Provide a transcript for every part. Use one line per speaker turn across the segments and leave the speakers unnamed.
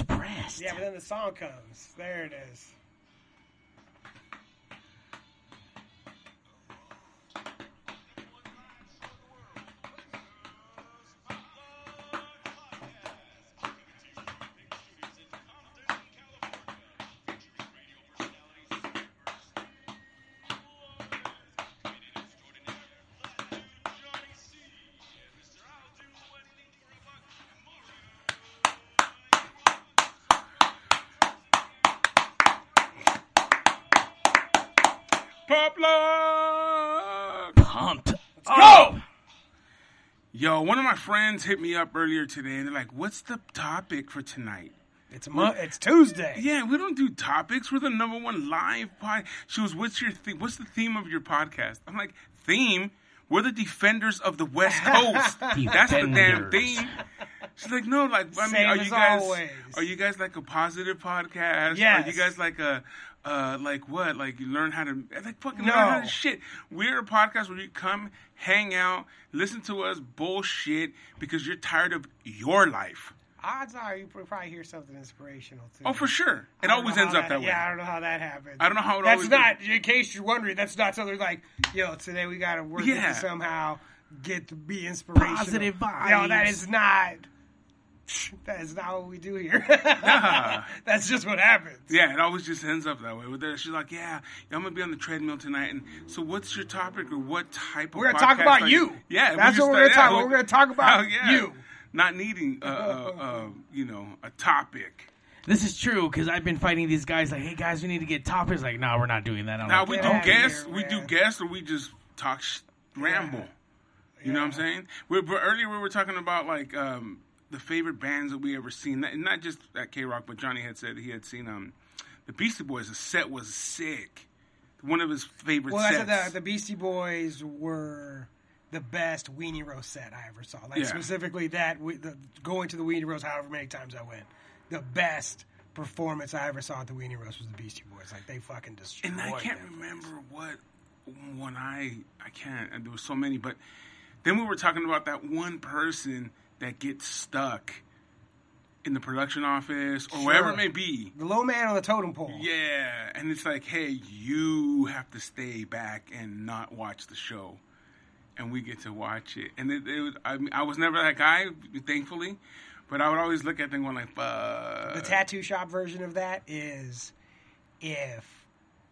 It's.
Yeah, but then the song comes. There it is.
Yo, one of my friends hit me up earlier today and they're like, what's the topic for tonight?
It's mo- It's Tuesday.
Yeah, we don't do topics. We're the number one live pod. She was, what's your theme? What's the theme of your podcast? I'm like, theme? We're the defenders of the West Coast. That's the damn theme. She's like, no, like, I mean,
Same
are you guys,
always.
are you guys like a positive podcast? Are you guys like a, uh, like what? Like you learn how to, like fucking
No.
learn how to shit. We're a podcast where you come, hang out, listen to us bullshit because you're tired of your life.
Odds are you probably hear something inspirational too.
Oh, for sure. It always ends
how
up that way.
Yeah, I don't know how that happens.
I don't know how it
That's
always
not. In case you're wondering, that's not something like, yo, today we got to work
Yeah.
somehow get to be inspirational.
Positive
vibes. No,
that
is not. That is not what we do here.
Nah.
That's just what happens.
Yeah, it always just ends up that way. With her, she's like, "Yeah, I'm gonna be on the treadmill tonight." And so, what's your topic or what type of?
We're gonna talk about
are
you.
Yeah, we
That's
just
what we're gonna talk about. We're gonna talk about
yeah.
you.
Not needing, uh, uh, uh, you know, a topic.
This is true because I've been fighting these guys. Like, hey guys, we need to get topics. Like, no, we're not doing that. I'm
Now
like,
we do guests,
here,
we do guests, or we just talk sh- ramble. You know what I'm saying? We're, but earlier we were talking about like um, the favorite bands that we ever seen, not, not just at KROQ, but Johnny had said he had seen um, the Beastie Boys. The set was sick. One of his favorite sets.
Well, I said the, the Beastie Boys were the best Weenie Roast set I ever saw. Like
Yeah.
specifically that, we, the, going to the Weenie Roast, however many times I went, the best performance I ever saw at the Weenie Roast was the Beastie Boys. Like they fucking destroyed.
and I can't remember
place.
what one I I can't. And there was so many, but then we were talking about that one person that gets stuck in the production office or wherever it may be.
The low man on the totem pole.
Yeah, and it's like, hey, you have to stay back and not watch the show, and we get to watch it. And it, it was, I, mean, I was never that guy, thankfully, but I would always look at them going like, fuck.
The tattoo shop version of that is if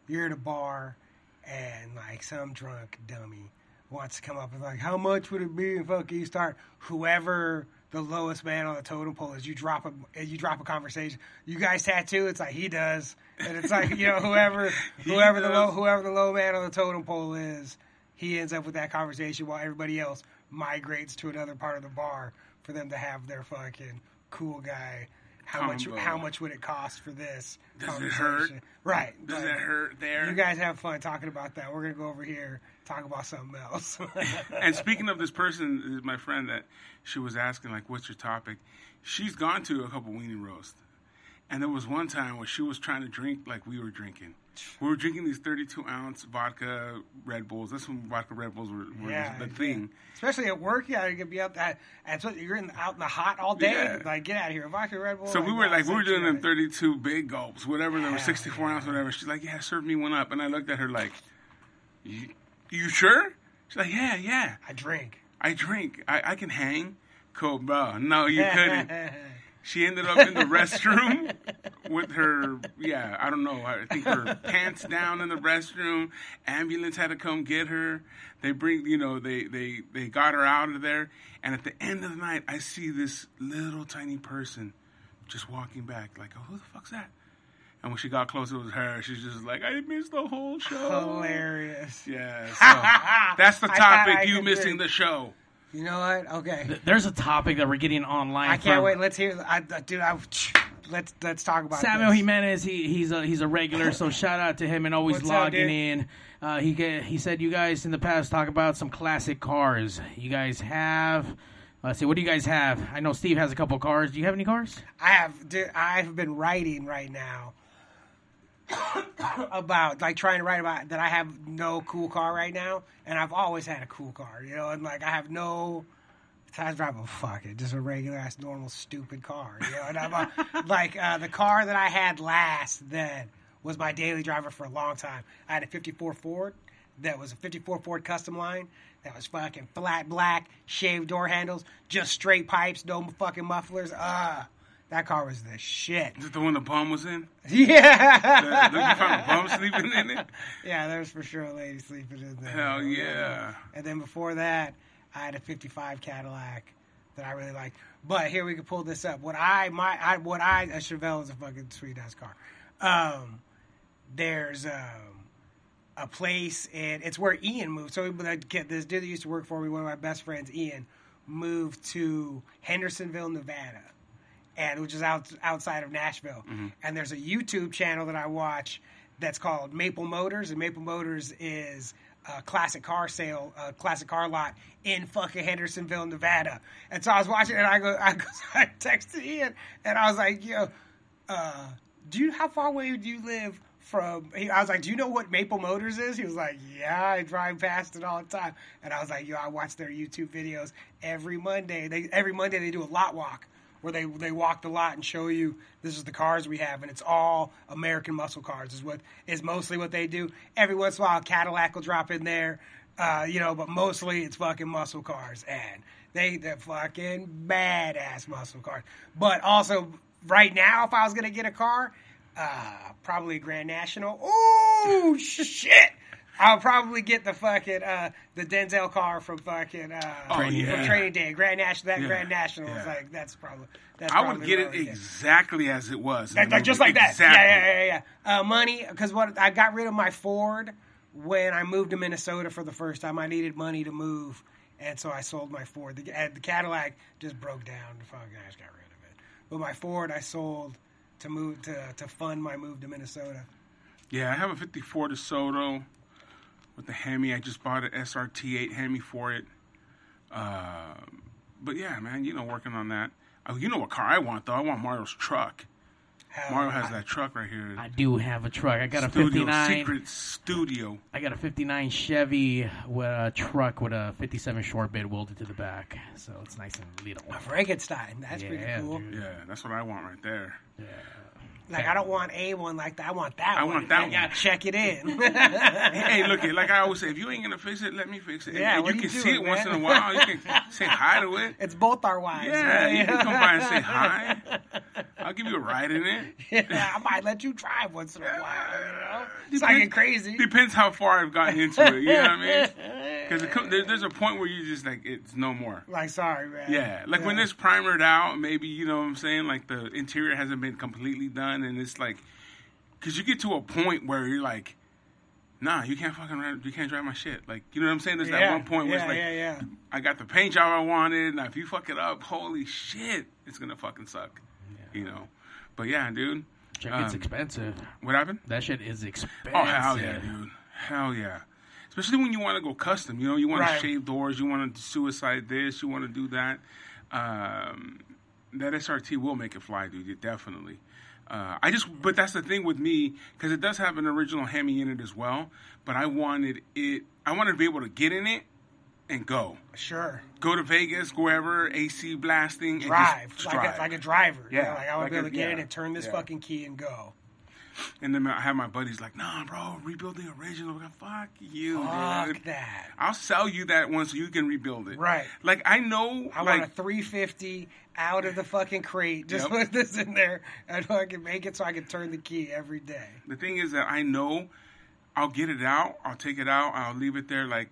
you're at a bar and like some drunk dummy wants to come up and like, how much would it be if fuck you start whoever the lowest man on the totem pole is, you drop a you drop a conversation. You guys tattoo, it's like he does, and it's like you know whoever whoever the low whoever the low man on the totem pole is, he ends up with that conversation while everybody else migrates to another part of the bar for them to have their fucking cool guy. How much?
Combo.
How much would it cost for this?
Does it hurt?
Right.
Does
like,
that hurt there?
You guys have fun talking about that. We're gonna go over here talk about something else.
and speaking of this person, is my friend that she was asking, like, what's your topic? She's gone to a couple weenie roasts. And there was one time where she was trying to drink like we were drinking. We were drinking these 32 ounce vodka Red Bulls. That's when vodka Red Bulls were, were
yeah,
the
yeah.
thing.
Especially at work, yeah, you could be out that. That's what you're in, out in the hot all day.
Yeah.
Like, get out of here, vodka Red Bull.
So we were like, we were doing them
them
32 big gulps, whatever. They were 64
yeah.
ounce, whatever. She's like, yeah, serve me one up. And I looked at her like, you, you sure? She's like, yeah, yeah.
I drink.
I drink. I, I can hang. Cool, bro. No, you couldn't. She ended up in the restroom with her, yeah, I don't know. I think her pants down in the restroom. Ambulance had to come get her. They bring, you know, they they they got her out of there. And at the end of the night, I see this little tiny person just walking back, like, oh, who the fuck's that? And when she got close, it was her. She's just like, I missed the whole show.
Hilarious.
Yeah, so that's the
I
topic.
I
You missing
drink.
the show.
You know what? Okay.
There's a topic that we're getting online.
I can't
from
wait. Let's hear. I, I- dude, I, let's let's talk about
Samuel
this.
Jimenez. He, he's a he's a regular, so shout out to him and always
What's
logging
dude?
in. Uh, he ga- he said you guys in the past talk about some classic cars. You guys have. Let's see. What do you guys have? I know Steve has a couple cars. Do you have any cars?
I have dude, I've been writing right now about like trying to write about that I have no cool car right now and I've always had a cool car, you know, and like I have no I drive a fucking just a regular ass normal stupid car. You know, and I'm a, like uh, the car that I had last that was my daily driver for a long time. I had a '54 Ford that was a '54 Ford Customline that was fucking flat black, shaved door handles, just straight pipes, no fucking mufflers. Ah, that car was the shit.
Is it the one the bum was in?
Yeah,
The- you found a bum sleeping in it?
yeah. There's for sure a lady sleeping in there.
Hell yeah.
And then before that, I had a '55 Cadillac that I really liked. But here we can pull this up. What I my I what I a Chevelle is a fucking sweet ass car. Um, there's um, a place and it's where Ian moved. So but I get this dude that used to work for me, one of my best friends, Ian, moved to Hendersonville, Nevada, and which is out outside of Nashville. And there's a YouTube channel that I watch that's called Maple Motors, and Maple Motors is a classic car sale, a classic car lot in fucking Hendersonville, Nevada. And so I was watching, it and I go, I, go, I texted Ian, and I was like, yo, uh, do you how far away do you live from he, I was like, Do you know what Maple Motors is? He was like, Yeah, I drive past it all the time. And I was like, Yo, I watch their YouTube videos every Monday. They every Monday they do a lot walk where they they walk the lot and show you this is the cars we have and it's all American muscle cars is what is mostly what they do. Every once in a while a Cadillac will drop in there. Uh, you know, but mostly it's fucking muscle cars and they they're fucking badass muscle cars. But also right now, if I was gonna get a car, uh, probably a Grand National. Oh shit! I'll probably get the fucking uh, the Denzel car from fucking uh,
Oh,
from. Training Day. Grand National. That
Yeah,
Grand National is
yeah.
like that's probably. That's
I would
probably
get it
would get.
exactly as it was. in
Like, just like that. Yeah, yeah, yeah, yeah. Uh, money, because what I got rid of my Ford when I moved to Minnesota for the first time. I needed money to move, and so I sold my Ford. The, the Cadillac just broke down. The fucking I just got rid of it. But my Ford, I sold to move to to fund my move to Minnesota.
Yeah, I have a 54 DeSoto with the Hemi. I just bought an SRT8 Hemi for it. Uh, but yeah, man, you know, working on that. Oh, you know what car I want though? I want Mario's truck.
Hell,
Mario has that truck right here.
I do have a truck. I got a
Studio
59.
Secret Studio.
I got a 59 Chevy with a truck with a 57 short bed welded to the back, so it's nice and little.
a Frankenstein. That's pretty cool.
dude.
Yeah, that's what I want right there.
Like I don't want a one like that. I want that. One.
I
one.
want that
I gotta
one.
check it in.
hey, look, it like I always say, if you ain't gonna fix it, let me fix it.
Yeah,
and you can see it once in a while. You can say hi to it.
it's both our wives.
Yeah,
right?
you can come by and say hi. I'll give you a ride in it.
Yeah, I might let you drive once in a while. You know, it's
Depends-
like crazy.
Depends how far I've gotten into it. You know what I mean? Because there, there's a point where you just like it's no more.
Like, sorry, man.
Yeah, like when it's primered out, maybe you know what I'm saying. Like the interior hasn't been completely done, and it's like, because you get to a point where you're like, nah, you can't fucking ride, you can't drive my shit. Like you know what I'm saying? There's
yeah,
that one point where
yeah,
it's like,
yeah, yeah.
I got the paint job I wanted. Now if you fuck it up, holy shit, it's gonna fucking suck. You know. But yeah, dude.
Check, it's
Um,
expensive.
What happened?
That shit is expensive.
Oh hell yeah, dude. Hell yeah. Especially when you want to go custom. You know, you want
Right.
to shave doors. You want to suicide this. You want to do that. Um, that SRT will make it fly, dude. Definitely. Uh, I just, but that's the thing with me because it does have an original Hemi in it as well. But I wanted it. I wanted to be able to get in it and go,
Sure.
go to Vegas, go wherever, AC blasting, and
Drive. like,
drive.
A, like a driver. you
Yeah,
know, Like, I want
like
to be able
a-
to get
yeah,
in and turn this
yeah.
fucking key and go.
And then I have my buddies like, nah, bro, rebuild the original. Like, Fuck you,
Fuck
dude.
that.
I'll sell you that one so you can rebuild it.
Right.
Like I know,
I
like
want a 350 out of the fucking crate. Just
Yep.
put this in there and I can make it so I can turn the key every day.
the thing is that I know I'll get it out, I'll take it out, I'll leave it there, like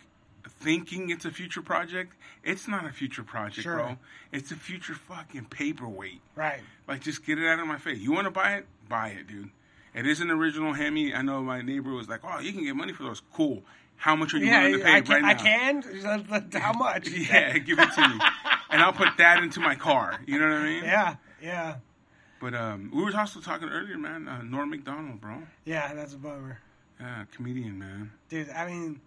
thinking it's a future project. It's not a future project,
Sure.
bro. It's a future fucking paperweight.
Right.
Like just get it out of my face. You want to buy it? Buy it, dude. It is an original Hemi. I know my neighbor was like, "Oh, you can get money for those. Cool. How much are you
Yeah,
willing to pay
I can.
right
I can. How much?
Yeah, give it to me, and I'll put that into my car. You know what I mean?
Yeah. Yeah.
But um, we were also talking earlier, man. Uh, Norm Macdonald, bro.
Yeah. That's a bummer.
Yeah, comedian, man.
Dude, I mean.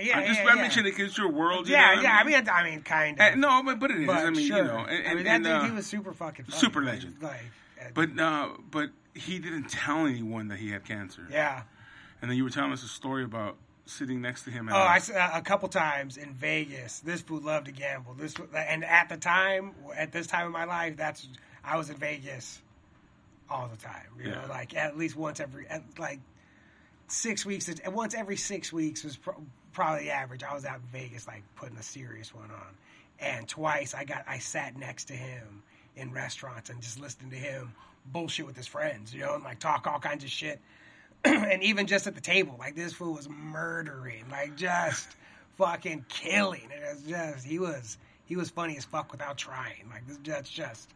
Yeah,
I just
yeah,
I
yeah.
mentioned it because your world. You
Yeah,
know
yeah.
I
I
mean,
mean, I mean, kind
Uh,
of.
no, but but it is.
but
I mean,
sure.
you know, and,
I
and,
mean, that
and,
dude,
uh,
he was super fucking funny.
super legend.
Like, uh,
but uh, but he didn't tell anyone that he had cancer.
yeah,
And then you were telling us a story about sitting next to him. At
Oh, I a couple times in Vegas. This fool loved to gamble. This and at the time, at this time of my life, that's I was in Vegas all the time. You know,
Yeah.
like at least once every at, like six weeks. and Once every six weeks was pro- probably the average. I was out in Vegas, like putting a serious one on. And twice I got I sat next to him in restaurants and just listening to him bullshit with his friends. You know, and like talk all kinds of shit. and even just at the table, like this fool was murdering, like just fucking killing. It was just he was he was funny as fuck without trying. Like this, that's just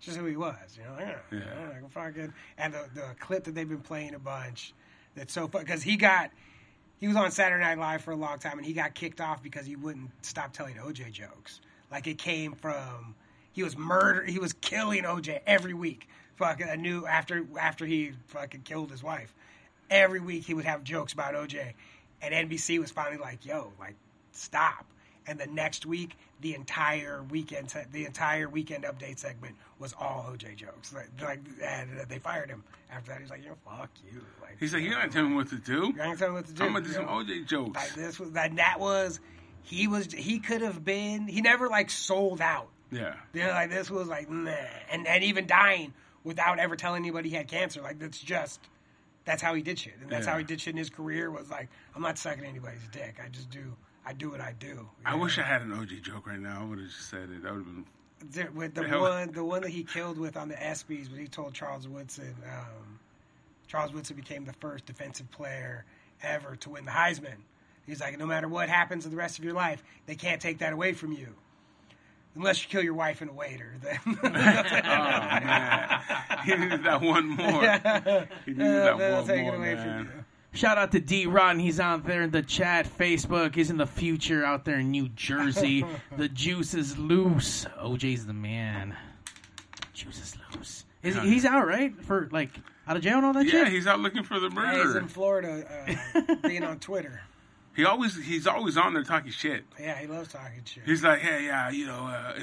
just who he was, you know. Yeah, you
Yeah.
know, like fucking and the the clip that they've been playing a bunch. That's so fun because he got he was on Saturday Night Live for a long time and he got kicked off because he wouldn't stop telling OJ jokes. Like it came from he was murder he was killing OJ every week. Fucking I knew after after he fucking killed his wife. Every week he would have jokes about OJ. And NBC was finally like, yo, like stop. And the next week, the entire weekend, the entire weekend update segment was all OJ jokes. Like, like they fired him after that. He's like, "Yo, fuck you." Like,
He's like, you're not telling me what to do.
you're not gonna tell me what to do.
I'm gonna do some? OJ jokes.
Like this was that. That was he was he could have been. He never like sold out.
Yeah.
You know, like this was like nah, and and even dying without ever telling anybody he had cancer. Like that's just that's how he did shit, and that's
Yeah.
how he did shit in his career. Was like I'm not sucking anybody's dick. I just do. I do what I do. you
I
know?
wish I had an OJ joke right now. I would have just said it. That would have been.
The- with the
Hell.
one the one that he killed with on the ESPYS when he told Charles Woodson. Um, Charles Woodson became the first defensive player ever to win the Heisman. He's like, no matter what happens in the rest of your life, they can't take that away from you. Unless you kill your wife and a waiter, then
Oh man, he needed that one more. He needed
Uh,
that
they'll
one
take
more,
it away
man.
from you.
Shout out to D Ron. He's out there in the chat, Facebook. He's in the future out there in New Jersey. the juice is loose. OJ's the man. Juice is loose. Is he, he's out right for like out of jail and all that shit?
Yeah,
shit.
he's out looking for the
Yeah, he's in Florida, uh, being on Twitter.
He always he's always on there talking shit.
Yeah, he loves talking shit.
He's like, hey, yeah, you know, uh,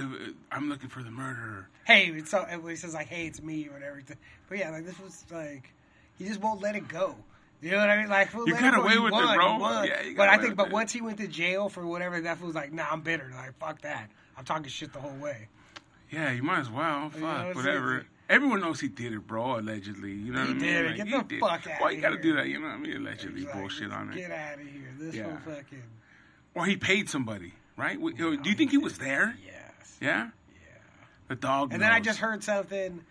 I'm looking for the murderer.
hey, it's so he says like, "Hey, it's me" or whatever. But yeah, like this was like, he just won't let it go. You know what I mean? Like,
You got
go.
away
You
with it, bro.
won.
Yeah,
but I think, but
it.
once he went to jail for whatever, that was like, nah, I'm bitter. Like, fuck that. I'm talking shit the whole way.
Yeah, you might as well. Fuck,
know, it's
whatever. Everyone knows he did it, bro. Allegedly, you know
He
what I mean?
did it.
Like,
Get
he
the
did.
fuck outta
Why you got to do that? You know what I mean? Allegedly,
Like,
bullshit on it.
Get out of here. This
Yeah.
whole fucking
Or he paid somebody, right? Wh- Do you think he was there?
yes.
Yeah. Yeah. The dog.
And then I just heard something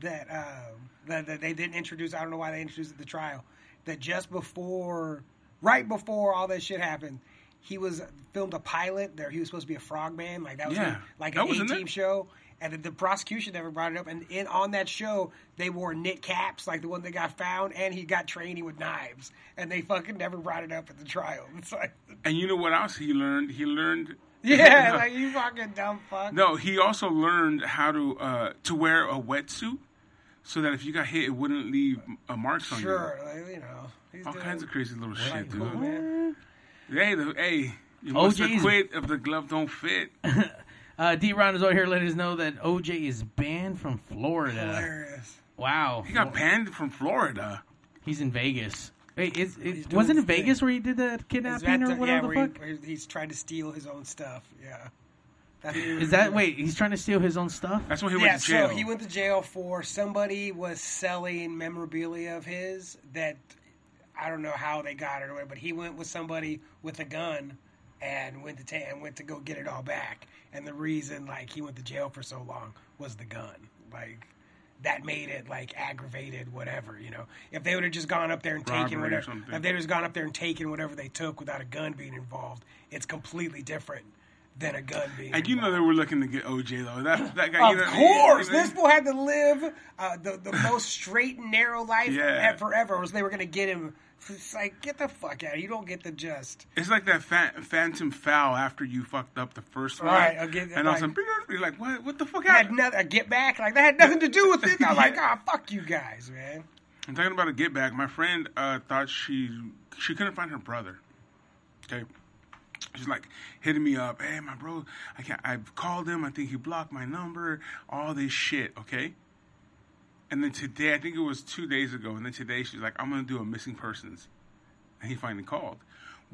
that um, that, that they didn't introduce. I don't know why they introduced it at the trial. That just before, right before all that shit happened, he was filmed a pilot. There, he was supposed to be a frogman. Like that was
Yeah.
like
That
an a team show. And the, the prosecution never brought it up. And in on that show, they wore knit caps, like the one that got found, and he got training with knives. And they fucking never brought it up at the trial. It's like,
And you know what else he learned? He learned.
yeah, like you fucking dumb fuck.
No, he also learned how to uh, to wear a wetsuit, so that if you got hit, it wouldn't leave uh, marks on you.
Sure, like, you know, he's.
All
doing-
kinds of crazy little shit,
like,
dude.
cool, man.
Hey, the, hey, you must have quit if the glove don't fit.
Uh, D Ron is over here letting us know that OJ is banned from Florida.
Hilarious.
Wow.
He got banned from Florida.
He's in Vegas. Wait, is,
doing
wasn't it
his thing.
Vegas where he did
the
kidnapping
that
or whatever
yeah,
the fuck?
he, he's trying to steal his own stuff. Yeah. That's
Is that wait? He's trying to steal his own stuff.
That's when he
Yeah,
went to jail.
so he went to jail for somebody was selling memorabilia of his that I don't know how they got it or whatever, but he went with somebody with a gun and went to ta- and went to go get it all back. And the reason like he went to jail for so long was the gun. Like that made it like aggravated, whatever, you know. If they would have just gone up there and taken
Robbery or
whatever if they just gone up there and taken whatever they took without a gun being involved, it's completely different than a gun being
and you know they were looking to get OJ though. That that guy.
Of
you know,
course,
you know,
this fool had to live uh, the the most straight and narrow life
Yeah.
forever. Was they were going to get him? It's like get the fuck out! You don't get the just.
It's like that fa- phantom foul after you fucked up the first one.
Right,
and all of a
like-
like, what? What the fuck
Had
happened?
nothing, get back like that had nothing to do with it. I'm like, ah, fuck you guys, man.
I'm talking about a get back. My friend uh, thought she she couldn't find her brother. Okay. She's like hitting me up. Hey, my bro, I can't. I've called him. I think he blocked my number. All this shit. Okay. And then today, I think it was two days ago. And then today, she's like, I'm gonna do a missing persons. And he finally called.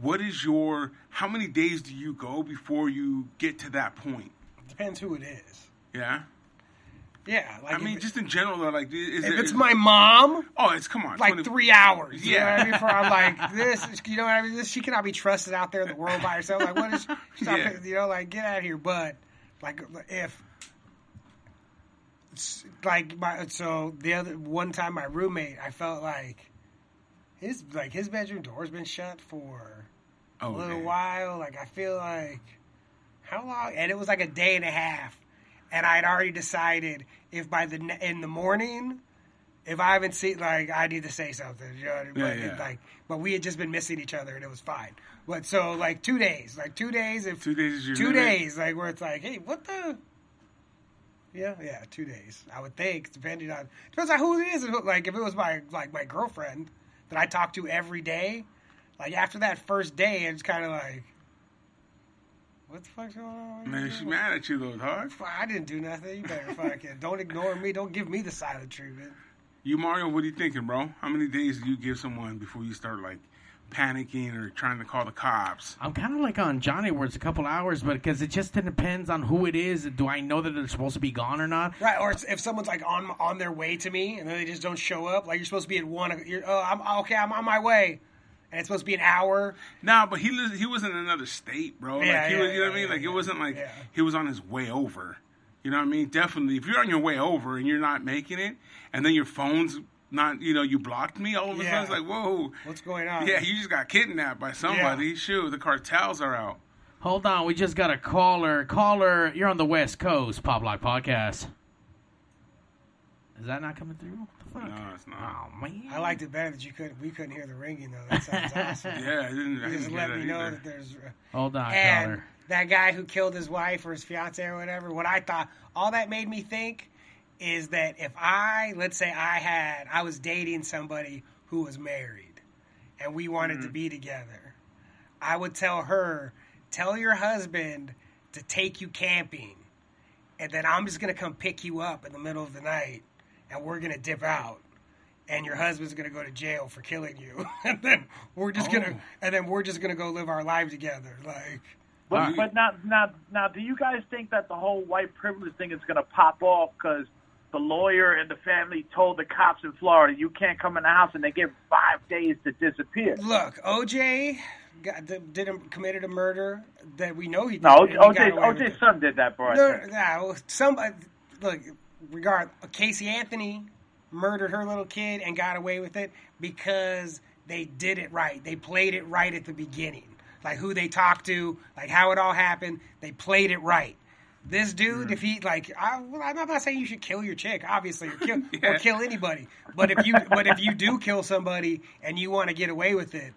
what is your? How many days do you go before you get to that point?
Depends who it is.
Yeah.
Yeah, like
I mean, just in general, though, like, is
if
it,
it's my mom,
oh, it's come on,
like
20
three hours. You know
Yeah.
what I mean? For I'm like this, is- you know what I mean? This she cannot be trusted out there in the world by herself. Like what is
Yeah.
you know, like get out of here. But like if like my so the other one time my roommate, I felt like his like his bedroom door's been shut for oh, a
Oh,
little
man.
while. Like I feel like how long? And it was like a day and a half, and I had already decided if by the in the morning, if I haven't seen like I need to say something. You know what I mean?
Yeah,
but,
yeah.
Like, but we had just been missing each other, and it was fine. But so like two days, like two days, if
Two days
two
limit?
days, like where it's like, hey, what the. Yeah, yeah, two days. I would think, depending on depends on who it is. who- Like if it was my like my girlfriend that I talk to every day, like after that first day, it's kind of like, what the fuck's going on?
Man, she mad at you though, dog.
I didn't do nothing. You better fucking don't ignore me. Don't give me the silent treatment.
You Mario, what are you thinking, bro? How many days do you give someone before you start like panicking or trying to call the cops?
I'm kind of like on Johnny, where it's a couple hours, but because it just depends on who it is. Do I know that they're supposed to be gone or not?
Right, or if someone's like on on their way to me and then they just don't show up, like you're supposed to be at one. You're, oh, I'm oh, okay. I'm on my way, and it's supposed to be an hour.
Nah, but he li- he was in another state, bro.
Yeah,
like he
yeah,
was, you know
yeah,
what I mean?
yeah,
Like
yeah.
it wasn't like
Yeah.
he was on his way over. You know what I mean? Definitely, if you're on your way over and you're not making it, and then your phone's not, you know, you blocked me. All of a
Yeah.
sudden, it's like, whoa,
What's going on?
yeah, you just got kidnapped by somebody. Shoot, the cartels are out.
Hold on, we just got a caller. Caller, you're on the West Coast, Pop Lock Podcast. Is that not coming through? What the fuck?
No, it's not.
Oh man.
I liked it better that you couldn't. we couldn't hear the ringing though. That sounds awesome.
Yeah, I didn't. I
just
didn't
let me
it
know that there's.
Hold on,
and
caller.
that guy who killed his wife or his fiance or whatever, what I thought, all that made me think is that if I, let's say I had, I was dating somebody who was married and we wanted to mm-hmm. be together, I would tell her, tell your husband to take you camping and then I'm just going to come pick you up in the middle of the night and we're going to dip out. And your husband's gonna go to jail for killing you, and then we're just gonna,
Oh.
and then we're just gonna go live our life together. Like,
But
Alright.
but now now now, do you guys think that the whole white privilege thing is going to pop off because the lawyer and the family told the cops in Florida you can't come in the house and they get five days to disappear?
Look, OJ got, did a, committed a murder that we know he did.
No, OJ OJ's son did that, bro.
No, no, somebody. Uh, look, regard Casey Anthony murdered her little kid and got away with it because they did it right. They played it right at the beginning, like who they talked to, like how it all happened. They played it right. This dude, if he like, I, well, I'm not saying you should kill your chick, obviously, or kill,
Yeah.
or kill anybody. But if you, but if you do kill somebody and you want to get away with it,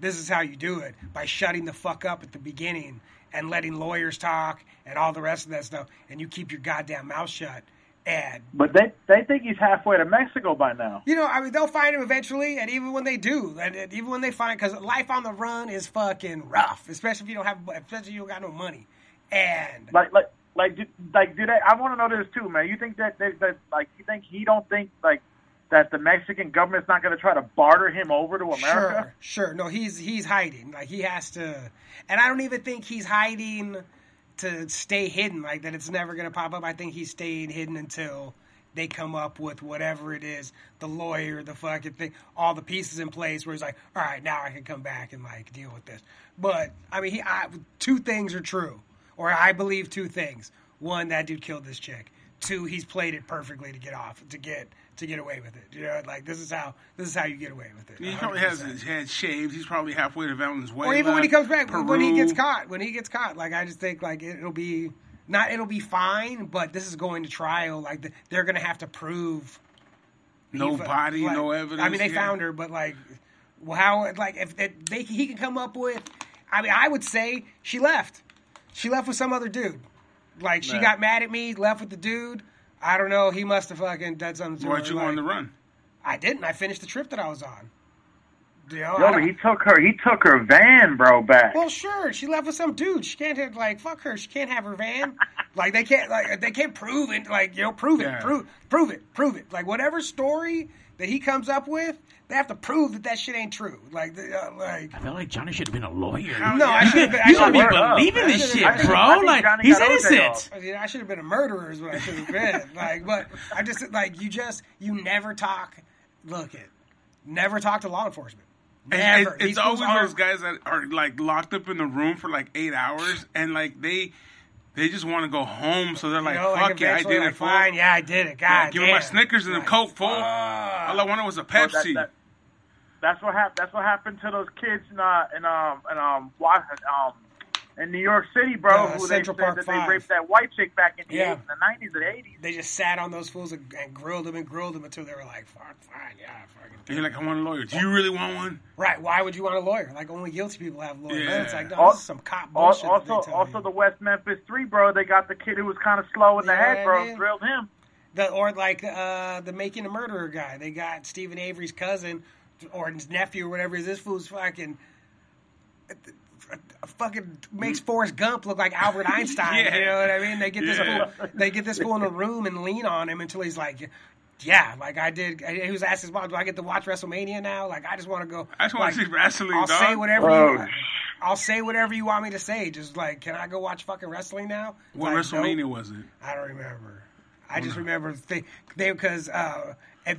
this is how you do it by shutting the fuck up at the beginning and letting lawyers talk and all the rest of that stuff, and you keep your goddamn mouth shut. And
But they they think he's halfway to Mexico by now.
you know, I mean, they'll find him eventually, and even when they do, and, and even when they find, because life on the run is fucking rough, especially if you don't have, especially if you don't got no money. And
Like like like do, like do they? I want to know this too, man. You think that that, that like you think he don't think like that the Mexican government's not going to try to barter him over to America?
Sure, sure. No, he's he's hiding. Like he has to, and I don't even think he's hiding to stay hidden. Like that, it's never gonna pop up. I think he's staying hidden until they come up with whatever it is, the lawyer, the fucking thing, all the pieces in place. Where he's like, all right, now I can come back and like deal with this. But I mean, he, I, two things are true, or I believe two things. One, that dude killed this chick. Two, he's played it perfectly to get off, to get to get away with it. You know, like this is how this is how you get away with it.
He probably has his head shaved. He's probably halfway to Venezuela.
Or even when he comes back, when he gets caught, when he gets caught, like I just think like it'll be not it'll be fine, but this is going to trial. Like they're going to have to prove
No body,
like-
no evidence.
I mean, they
yeah.
found her, but like, well, how like if they, they he can come up with, I mean, I would say she left. She left with some other dude. Like she
Right.
got mad at me, left with the dude. I don't know. He must have fucking done something to
Why'd
her.
you
like-
on the run?
I didn't. I finished the trip that I was on. You know,
Yo, but he took her. He took her van, bro, back.
Well, sure. She left with some dude. She can't have, like fuck her. She can't have her van. like they can't like they can't prove it. Like you know, prove it,
Yeah.
prove prove it, prove it. Like whatever story that he comes up with, they have to prove that that shit ain't true. Like the, uh, like
I feel like Johnny should have been a lawyer.
no, I should have
you
should
should be
have
up.
believing this shit,
should've-
bro.
I
like
Johnny
he's
got OJ
innocent.
I should have been a murderer. Is what I should have been. like, but I just like you just you never talk. Look it, never talk to law enforcement.
And
Never.
it- it's always those guys that are like locked up in the room for like eight hours, and like they they just want to go home. So they're like,
you know,
"Fuck yeah, I did
like,
it, fool.
Fine, yeah, I did it. God
Yeah, give me my
damn.
Snickers and a
Like,
Coke, fool.
fuck.
All I wanted was a
Bro, that-
Pepsi."
that- that's what happened. That's what happened to those kids in uh in um in um Wa- um in New York City, bro.
Yeah,
who
Central
they said
Park
that
Five.
they raped that white chick back in the,
Yeah.
80s, in the nineties or the eighties.
They just sat on those fools and, and grilled them and grilled them until they were like, "Fuck, fine, yeah, fucking."
and you're like, "I want a lawyer. Do you really want one?"
Right? Why would you want a lawyer? Like only guilty people have lawyers.
Yeah.
It's like no,
Al-
this is some cop bullshit. that
Also,
they tell
also
you.
the West Memphis Three, bro. They got the kid who was kind of slow in the
Yeah,
head, bro.
man.
Drilled him.
The, or like uh, the making a murderer guy. They got Steven Avery's cousin or his nephew or whatever. This fool's fucking fucking makes Forrest Gump look like Albert Einstein.
Yeah.
You know what I mean? They get this
Yeah.
fool, they get this fool in a room and lean on him until he's like. Yeah, like I did. He was asking his mom, "Do I get to watch WrestleMania now?" Like I just want to go.
I just want
like,
to see wrestling,
I'll
dog.
say whatever.
Oh,
you, I'll say whatever you want me to say. Just like, can I go watch fucking wrestling now?
What
Like,
WrestleMania
nope.
was it?
I don't remember. I just remember they they because uh,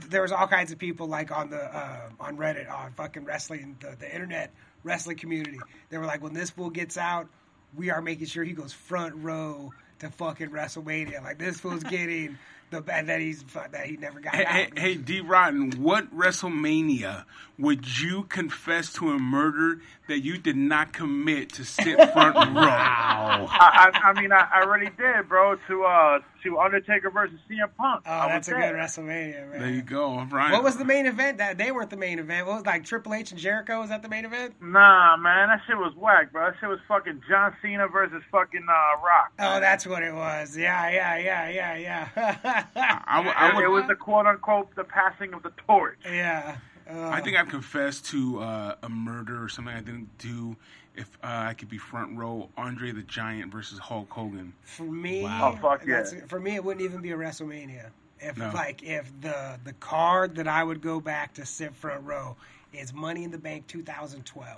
there was all kinds of people like on the uh, on Reddit on fucking wrestling the, the internet wrestling community. They were like, when this fool gets out, we are making sure he goes front row to fucking WrestleMania. Like this fool's getting the and that he's that he never got
Hey,
out.
hey, hey, D. Rotten, what WrestleMania would you confess to a murder that you did not commit to sit front row?
Wow.
I, I, I mean, I, I already did, bro. To uh, to Undertaker versus CM Punk.
Oh,
I
that's a
was
good
there.
WrestleMania, man.
There you go, Brian.
What was the main event? That they weren't the main event. What was like Triple H and Jericho? Was that the main event?
Nah, man, that shit was whack, bro. That shit was fucking John Cena versus fucking uh, Rock.
Oh, that's what it was. Yeah, yeah, yeah, yeah, yeah.
I, would- I
it,
would.
it was the quote unquote the passing of the torch.
yeah. Uh,
I think I'd confess to uh, a murder or something I didn't do if uh, I could be front row. Andre the Giant versus Hulk Hogan.
for me,
Wow.
Oh, fuck yeah.
for me, it wouldn't even be a WrestleMania. If
No.
like if the the card that I would go back to sit front row is Money in the Bank 2012,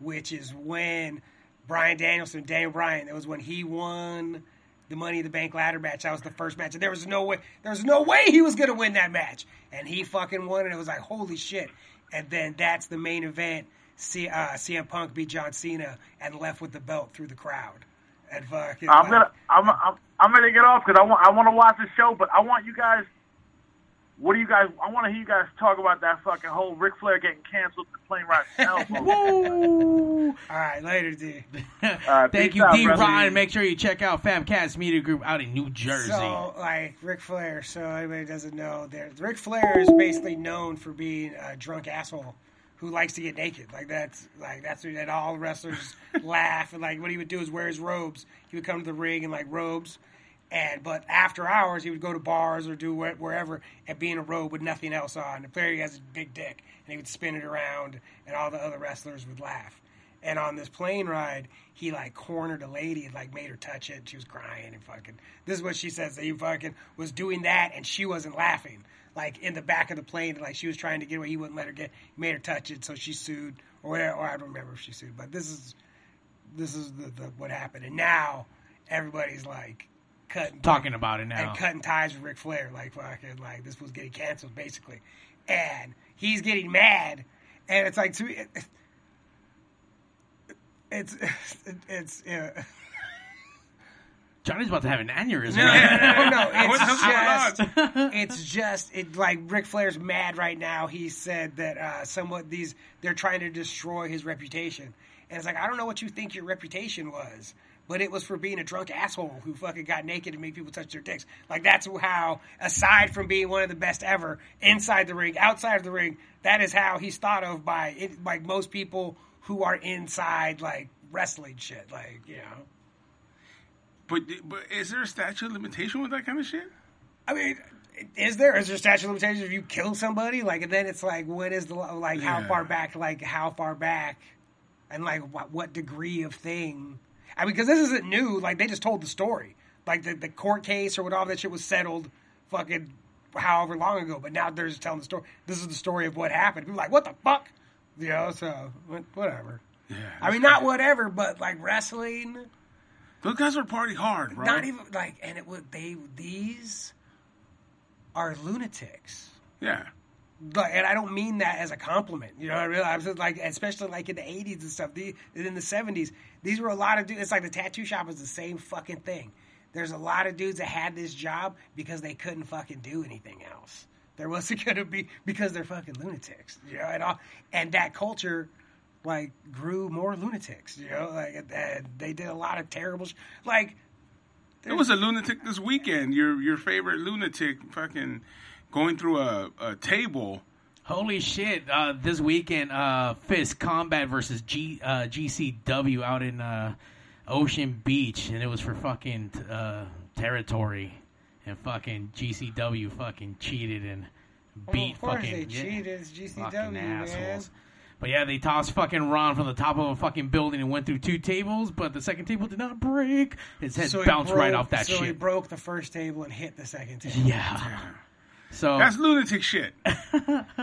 which is when Bryan Danielson, Daniel Bryan, that was when he won the Money in the Bank ladder match. That was the first match, and there was no way, there was no way he was gonna win that match, and he fucking won, and it was like holy shit. And then that's the main event. C, uh, CM Punk beat John Cena and left with the belt through the crowd. And fucking,
I'm
like-
gonna I'm I'm, I'm gonna get off because I want I want to watch the show, but I want you guys. What do you guys? I want to hear you guys talk about that fucking whole Ric Flair getting canceled ride to hell. folks.
Woo.
All right, later, D.
Thank you,
out,
D. Ron. Make sure you check out Famcast Media Group out in New Jersey.
So, like Ric Flair. So anybody doesn't know, there Ric Flair is basically known for being a drunk asshole who likes to get naked. Like that's like that's what that all wrestlers laugh and like what he would do is wear his robes. He would come to the ring in like robes. And but after hours, he would go to bars or do wh- wherever and be in a robe with nothing else on. And Flair he has a big dick, and he would spin it around, and all the other wrestlers would laugh. And on this plane ride, he like cornered a lady and like made her touch it. She was crying and fucking. This is what she says that he fucking was doing that and she wasn't laughing. Like in the back of the plane, like she was trying to get away. He wouldn't let her get. He made her touch it, so she sued or whatever. Or I don't remember if she sued, but this is this is the, the what happened. And now everybody's like cutting
Talking about it now.
and cutting ties with Ric Flair. Like fucking like this was getting canceled basically, and he's getting mad, and it's like to me, it, it's it's yeah.
Johnny's about to have an aneurysm.
No, no, no, no, no. It's just, it's just, it like Ric Flair's mad right now. He said that uh, somewhat these they're trying to destroy his reputation, and it's like I don't know what you think your reputation was, but it was for being a drunk asshole who fucking got naked and made people touch their dicks. Like that's how, aside from being one of the best ever inside the ring, outside of the ring, that is how he's thought of by it, like most people who are inside like wrestling shit. Like you know.
But but is there a statute of limitation with that kind of shit?
I mean, is there is there a statute of limitations if you kill somebody? Like, and then it's like, when is the like how far back? Like, how far back? And like, what what degree of thing? I mean, because this isn't new. Like, they just told the story. Like the the court case or whatever that shit was settled, fucking however long ago. But now they're just telling the story. This is the story of what happened. People are like, what the fuck? You know, so whatever.
Yeah.
I mean, not whatever, but like wrestling.
Those guys were party hard, bro.
Not even like, and it would they these are lunatics.
Yeah.
Like, and I don't mean that as a compliment. You know, what I mean, I was just like, especially like in the '80s and stuff. The, in the '70s, these were a lot of dudes. It's like the tattoo shop was the same fucking thing. There's a lot of dudes that had this job because they couldn't fucking do anything else. There wasn't gonna be because they're fucking lunatics. You know, and all, and that culture like grew more lunatics. You know, like they did a lot of terrible, sh- like
It was a lunatic this weekend. Your your favorite lunatic fucking going through a, a table.
Holy shit! Uh, this weekend, uh, Fist Combat versus G uh, GCW out in uh, Ocean Beach, and it was for fucking uh, territory, and fucking GCW fucking cheated and beat
of course
fucking
they
yeah,
cheated. It's GCW,
fucking
man.
assholes. But yeah, they tossed fucking Ron from the top of a fucking building and went through two tables, but the second table did not break. His head
So
bounced right off that
so he broke the first table and hit the second table.
yeah. So
That's lunatic shit.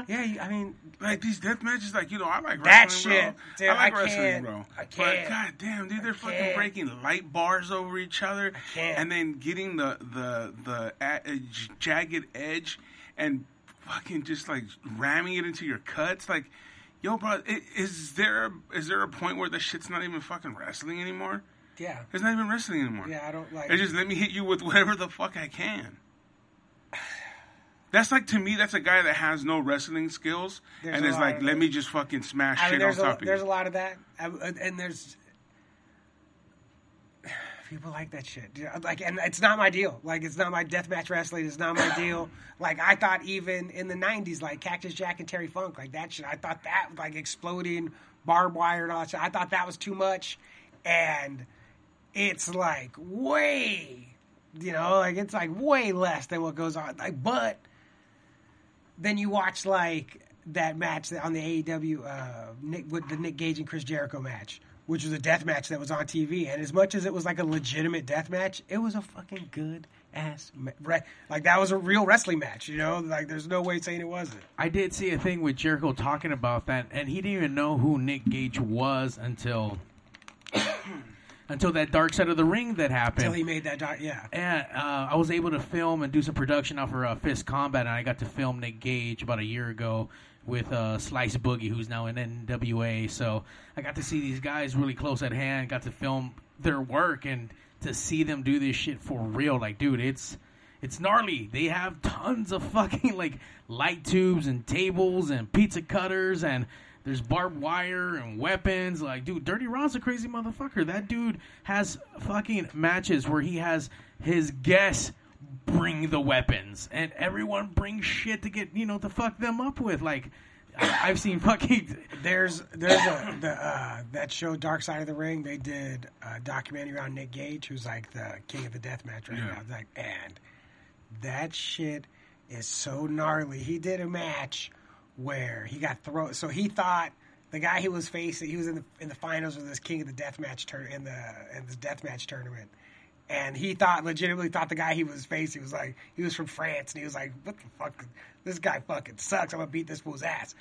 Yeah, I mean,
Like these death matches, like you know, I like
That
wrestling,
shit,
bro.
dude,
I like
I
wrestling,
can't-
bro.
I can't.
god damn, dude, they're fucking
can't.
breaking light bars over each other, and then getting the the the uh, jagged edge and fucking just like ramming it into your cuts, like. Yo, bro, is there a, is there a point where the shit's not even fucking wrestling anymore?
yeah,
It's not even wrestling anymore.
yeah. I don't like.
It. Just let me hit you with whatever the fuck I can. That's like to me. That's a guy that has no wrestling skills,
There's
and is like, let me just fucking smash
I mean,
shit on
there's a
top of
there's a lot of that, I, and there's people like that shit. Like, and it's not my deal. Like, it's not my deathmatch wrestling. It's not my deal. Like, I thought even in the '90s, like Cactus Jack and Terry Funk, like that shit. I thought that like exploding barbed wire and all that shit. I thought that was too much, and it's like way, you know, like it's like way less than what goes on. Like, but then you watch like that match on the AEW uh, Nick with the Nick Gage and Chris Jericho match, which was a death match that was on TV. And as much as it was like a legitimate death match, it was a fucking good ass re- like that was a real wrestling match. You know, like there's no way saying it wasn't.
I did see a thing with Jericho talking about that, and he didn't even know who Nick Gage was until until that Dark Side of the Ring that happened.
Until he made that, doc- yeah.
and uh, I was able to film and do some production off for uh, Fist Combat, and I got to film Nick Gage about a year ago with uh, Slice Boogie, who's now in NWA. So I got to see these guys really close at hand, got to film their work, and to see them do this shit for real. Like, dude, it's it's gnarly. They have tons of fucking like light tubes and tables and pizza cutters and there's barbed wire and weapons. Like, dude, Dirty Ron's a crazy motherfucker. That dude has fucking matches where he has his guests bring the weapons and everyone brings shit to get, you know, to fuck them up with. Like, I've seen fucking.
There's there's a the uh, that show Dark Side of the Ring. They did a documentary on Nick Gage, who's like the king of the death match right
Yeah.
now. Like, and that shit is so gnarly. He did a match where he got thrown. So he thought the guy he was facing, he was in the in the finals of this king of the death match tur- in the in this death match tournament. And he thought, legitimately thought the guy he was facing was like, he was from France, and he was like, "What the fuck? This guy fucking sucks. I'm gonna beat this fool's ass."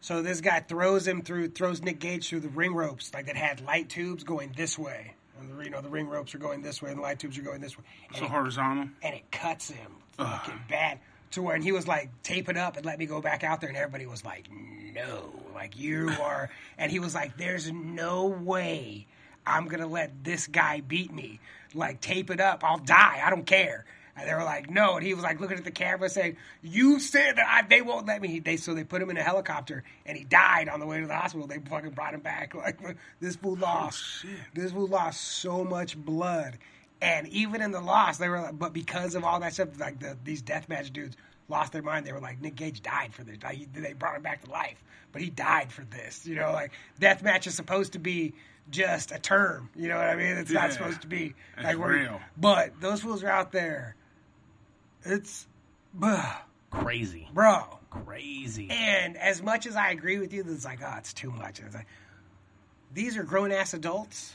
So this guy throws him through, throws Nick Gage through the ring ropes, like that had light tubes going this way. And the, you know, the ring ropes are going this way, and the light tubes are going this way. And,
So
it,
horizontal.
and it cuts him fucking bad to where and he was like, tape it up and let me go back out there. And everybody was like, no, like you are. And he was like, there's no way I'm going to let this guy beat me. Like, tape it up. I'll die. I don't care. And they were like, no. And he was like looking at the camera saying, you said that I, they won't let me. They So they put him in a helicopter and he died on the way to the hospital. They fucking brought him back. Like, this fool lost.
shit.
This fool lost so much blood. And even in the loss, they were like, but because of all that stuff, like the, these deathmatch dudes lost their mind. They were like, Nick Gage died for this. Like, he, they brought him back to life, but he died for this. You know, like deathmatch is supposed to be just a term. You know what I mean? It's
Yeah.
not supposed to be like we're-
real.
But those fools are out there It's, bruh,
Crazy.
bro.
Crazy.
And as much as I agree with you, it's like, oh, it's too much. It's like, these are grown ass adults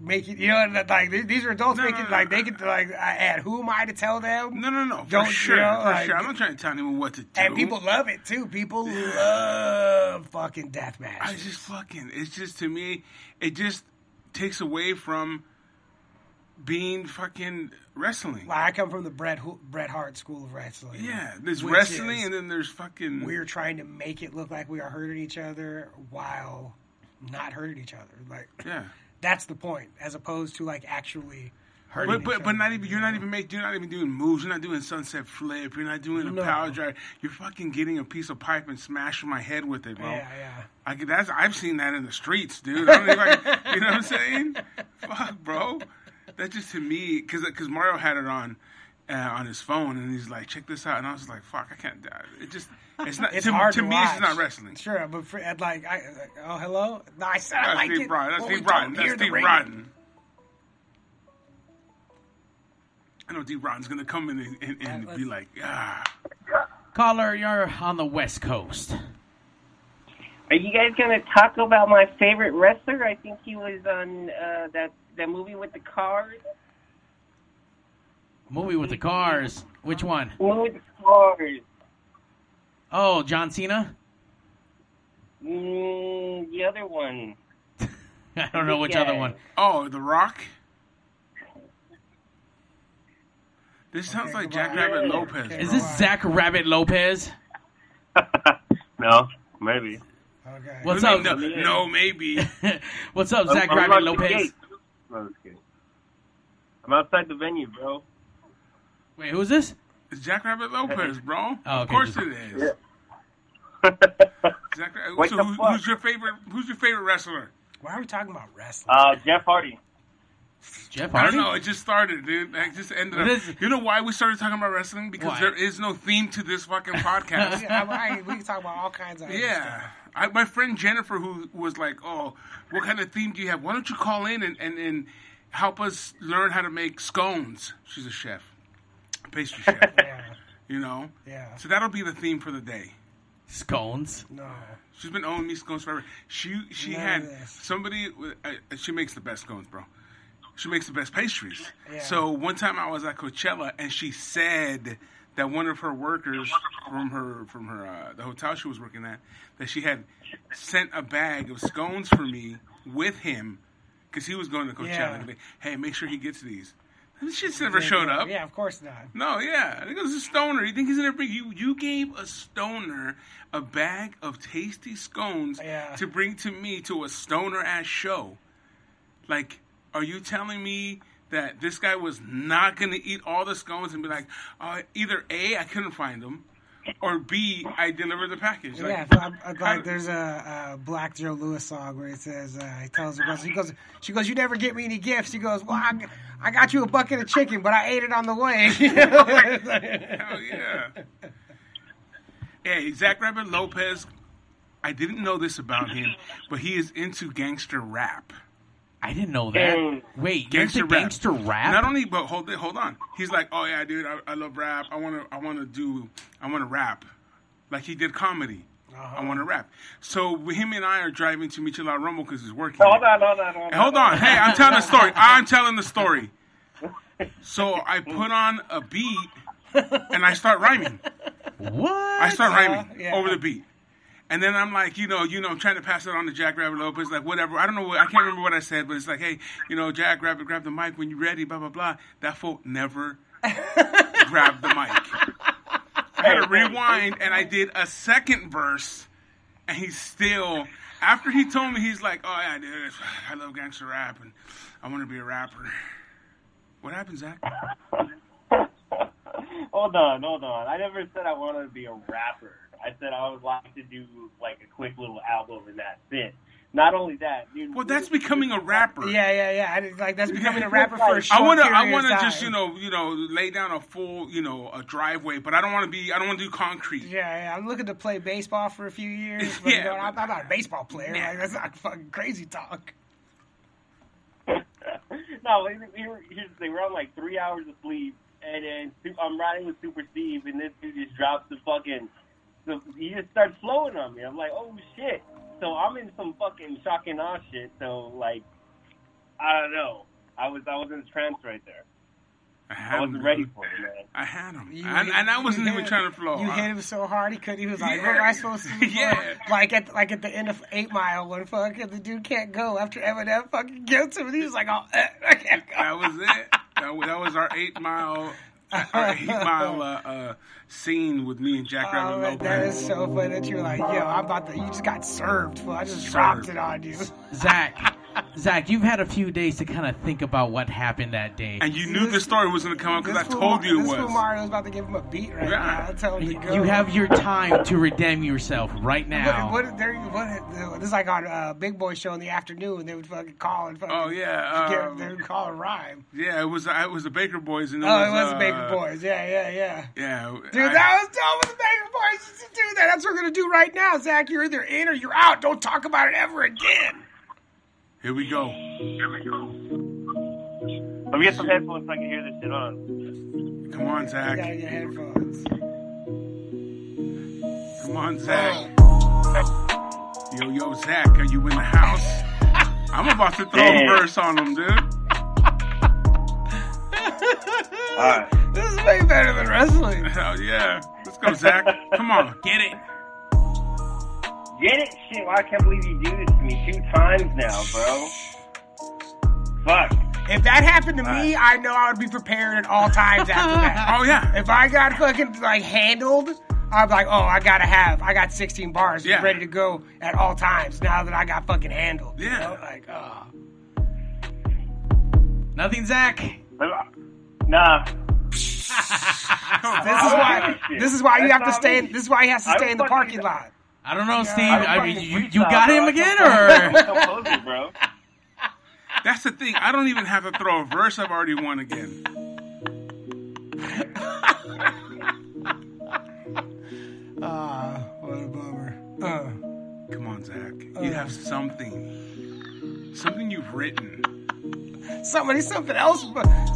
making, you know, like these are adults
No, no,
making,
no.
like they could, like, and who am I to tell them?
No, no, no. For
Don't, you
sure.
know,
for
like-
sure. I'm not trying to tell anyone what to do.
And people love it too. People love fucking death
I just fucking. It's just to me, it just takes away from being fucking wrestling.
Like, I come from the Bret Bret Hart school of wrestling.
Yeah, there's wrestling, and then there's fucking.
we're trying to make it look like we are hurting each other while not hurting each other. Like
Yeah,
that's the point, as opposed to like actually hurting.
but
each
but but not even. You're not even making. You're not even doing moves. You're not doing sunset flip. You're not doing a
No.
power drive. You're fucking getting a piece of pipe and smashing my head with it, bro.
Yeah, yeah.
I, that's I've seen that in the streets, dude. I don't even, like, you know what I'm saying? Fuck, bro. That just to me, because because Mario had it on uh, on his phone, and he's like, "Check this out," and I was like, "Fuck, I can't." die. It just it's not
It's
to,
hard
to
to
me.
watch.
It's not wrestling.
Sure, but for, like, I, like, oh hello. No, I said I like
Steve
it.
Broughton. That's
Well, we
Steve Broughton.
don't
That's
hear
Steve
ring.
Broughton. I know Steve Broughton's gonna come in and, and, and
Uh,
be like, ah.
Caller, you're on the West Coast.
Are you guys gonna talk about my favorite wrestler? I think he was on uh, that that movie with the cars.
Movie with the cars. Which one?
Movie with the cars.
Oh, John Cena?
Mm, the other one.
I don't know which
Yeah.
other one.
Oh, The Rock. This sounds
Okay,
like. Jack Rabbit
Yeah.
Lopez.
Okay.
Is this Zach Rabbit Lopez?
no, maybe.
Okay.
What's up?
No, no, maybe.
What's up, Zach
I'm- I'm
Rabbit Lopez?
No, I'm just kidding. I'm outside the venue, bro.
Wait, who's this?
It's Jack Rabbit Lopez, bro.
Oh,
Of course
just-
it is. Jack, Ra- so who, who's your favorite? Who's your favorite wrestler?
Why are we talking about wrestling?
uh, Jeff Hardy.
Jeff Hardy?
I don't know. It just started, dude. It just ended up.
This-
you know why we started talking about wrestling? Because
Why?
there is no theme to this fucking podcast.
Yeah, I, I, we can talk about all kinds of other
Yeah. I, my friend Jennifer, who was like, "Oh, what kind of theme do you have? Why don't you call in and, and, and help us learn how to make scones?" She's a chef, a pastry chef.
Yeah,
you know,
yeah.
so that'll be the theme for the day.
Scones.
No.
She's been owing me scones forever. She she
None
had somebody. Uh, she makes the best scones, bro. She makes the best pastries.
Yeah.
So one time I was at Coachella and she said that one of her workers from her from her uh, the hotel she was working at that she had sent a bag of scones for me with him because he was going to Coachella.
Yeah.
And be, hey, make sure he gets these. Shit's never showed up.
Yeah, of course not.
No, yeah. I think it was a stoner. You think he's gonna bring you? You gave a stoner a bag of tasty scones
Yeah.
to bring to me to a stoner ass show. Like, are you telling me that this guy was not gonna eat all the scones and be like, uh, either a I couldn't find them, or b I deliver the package? Like,
yeah, I'm
how-
like there's a, a Black Joe Lewis song where it says uh, he tells her she goes she goes you never get me any gifts. She goes well I, I got you a bucket of chicken, but I ate it on the way.
Hell yeah. Hey, Zach Rabbit Lopez. I didn't know this about him, but he is into gangster rap.
I didn't know that.
Mm.
Wait, you're
Gangster
into
rap.
gangster rap?
Not only, but hold it, hold on. He's like, oh yeah, dude, I, I love rap. I want to, I want to do, I want to rap, like he did comedy. I want to rap. So him and I are driving to Michelada Rumble because he's working.
Hold on, hold on, hold on.
Hey, hold on. Hey, I'm telling the story. I'm telling the story. So I put on a beat and I start rhyming.
what?
I start rhyming
yeah.
over the beat. And then I'm like, you know, you know, I'm trying to pass it on to Jack Rabbit Lopez, like whatever. I don't know what I can't remember what I said, but it's like, hey, you know, Jack Rabbit, grab the mic when you're ready, blah blah blah. That fool never grabbed the mic. I had to rewind and I did a second verse, and he's still. After he told me, he's like, "Oh yeah, dude, I love gangster rap, and I want to be a rapper." What happened, Zach?
hold on, hold on. I never said I wanted to be a rapper. I said I would like to do like a quick little album and that's it. Not only that, dude.
Well, that's becoming a rapper.
yeah, yeah, yeah. I, didn't- like that's becoming a rapper for a
I
short
I want to. I want to just you know you know lay down a full you know a driveway, but I don't want to be. I don't want to do concrete.
Yeah, yeah, I'm looking to play baseball for a few years, but
Yeah,
you know, I'm,
but-
I'm not a baseball player.
Yeah.
Like, that's not fucking crazy talk.
no, we, we were, here's the thing, we're on like three hours of sleep. and then I'm riding with Super Steve, and this dude just drops the fucking. The, he just starts flowing on me. I'm like, oh shit. So I'm in some fucking shock and awe shit. So like, I don't know. I was I was in a trance right there.
I
I wasn't
him,
ready for it, man.
I had him,
You
and,
hit-
and I wasn't even
him-
trying to flow.
You
I-
hit him so hard he couldn't. He was like,
Yeah.
"What am I supposed to do?"
Yeah.
Like at like at the end of Eight Mile when fucking the dude can't go after Eminem fucking gets him, and he was like, "Oh, eh, I can't go."
that was it. That was, that was our eight mile, eight mile uh, uh, scene with me and Jack
Oh,
Rabbit
man,
Lopez.
that is so funny that you're like, yo, I'm about to. You just got served. Fool. I just
Served.
dropped it on you.
Zach, Zach, you've had a few days to kind of think about what happened that day.
and you knew the story was going to come out because I told you it
this fool
was.
Mario's about to give him a beat right
Yeah.
now. Tell him to
You,
go.
you have your time to redeem yourself right now.
What, what, there, what, this is like on uh, Big Boy show in the afternoon. They would fucking call and fucking.
Oh yeah,
get-
um,
they would call a rhyme.
yeah. It was it was the Baka Boyz, and it
Oh,
was,
it was
uh,
the Baka Boyz. Yeah, yeah, yeah.
Yeah,
Dude,
I-
that was dope with the Baka Boyz used to do that. That's what we're gonna do right now, Zach. You're either in or you're out. Don't talk about it ever again.
Here we go.
Let me get some headphones so I can hear this shit on.
Come on,
You
Zach.
gotta get headphones.
Come on, Zach. Yo, yo, Zach, are you in the house? I'm about to throw
Damn.
a verse on him, dude.
All right.
This is way better than wrestling.
Hell yeah. Let's go, Zach. Come on.
Get it?
Get it? Shit, why I can't believe you do this to me two times now, bro. Fuck.
If that happened to me, I know I would be prepared at all times after that.
Oh, yeah.
If I got fucking like handled, I'd be like, oh, I gotta have, I got 16 bars
Yeah.
ready to go at all times. Now that I got fucking handled, you
Yeah.
know? like, oh.
Nothing, Zach.
Uh, nah.
This is why. This is why you have to stay. In, this is why he has to
I
stay in the
fucking-
parking lot.
I don't know, Steve.
I
I mean, you, you got him again, or
bro.
That's the thing. I don't even have to throw a verse. I've already won again.
Ah, what a bummer. Uh,
Come on, Zach. You have something. Something you've written.
somebody, something else,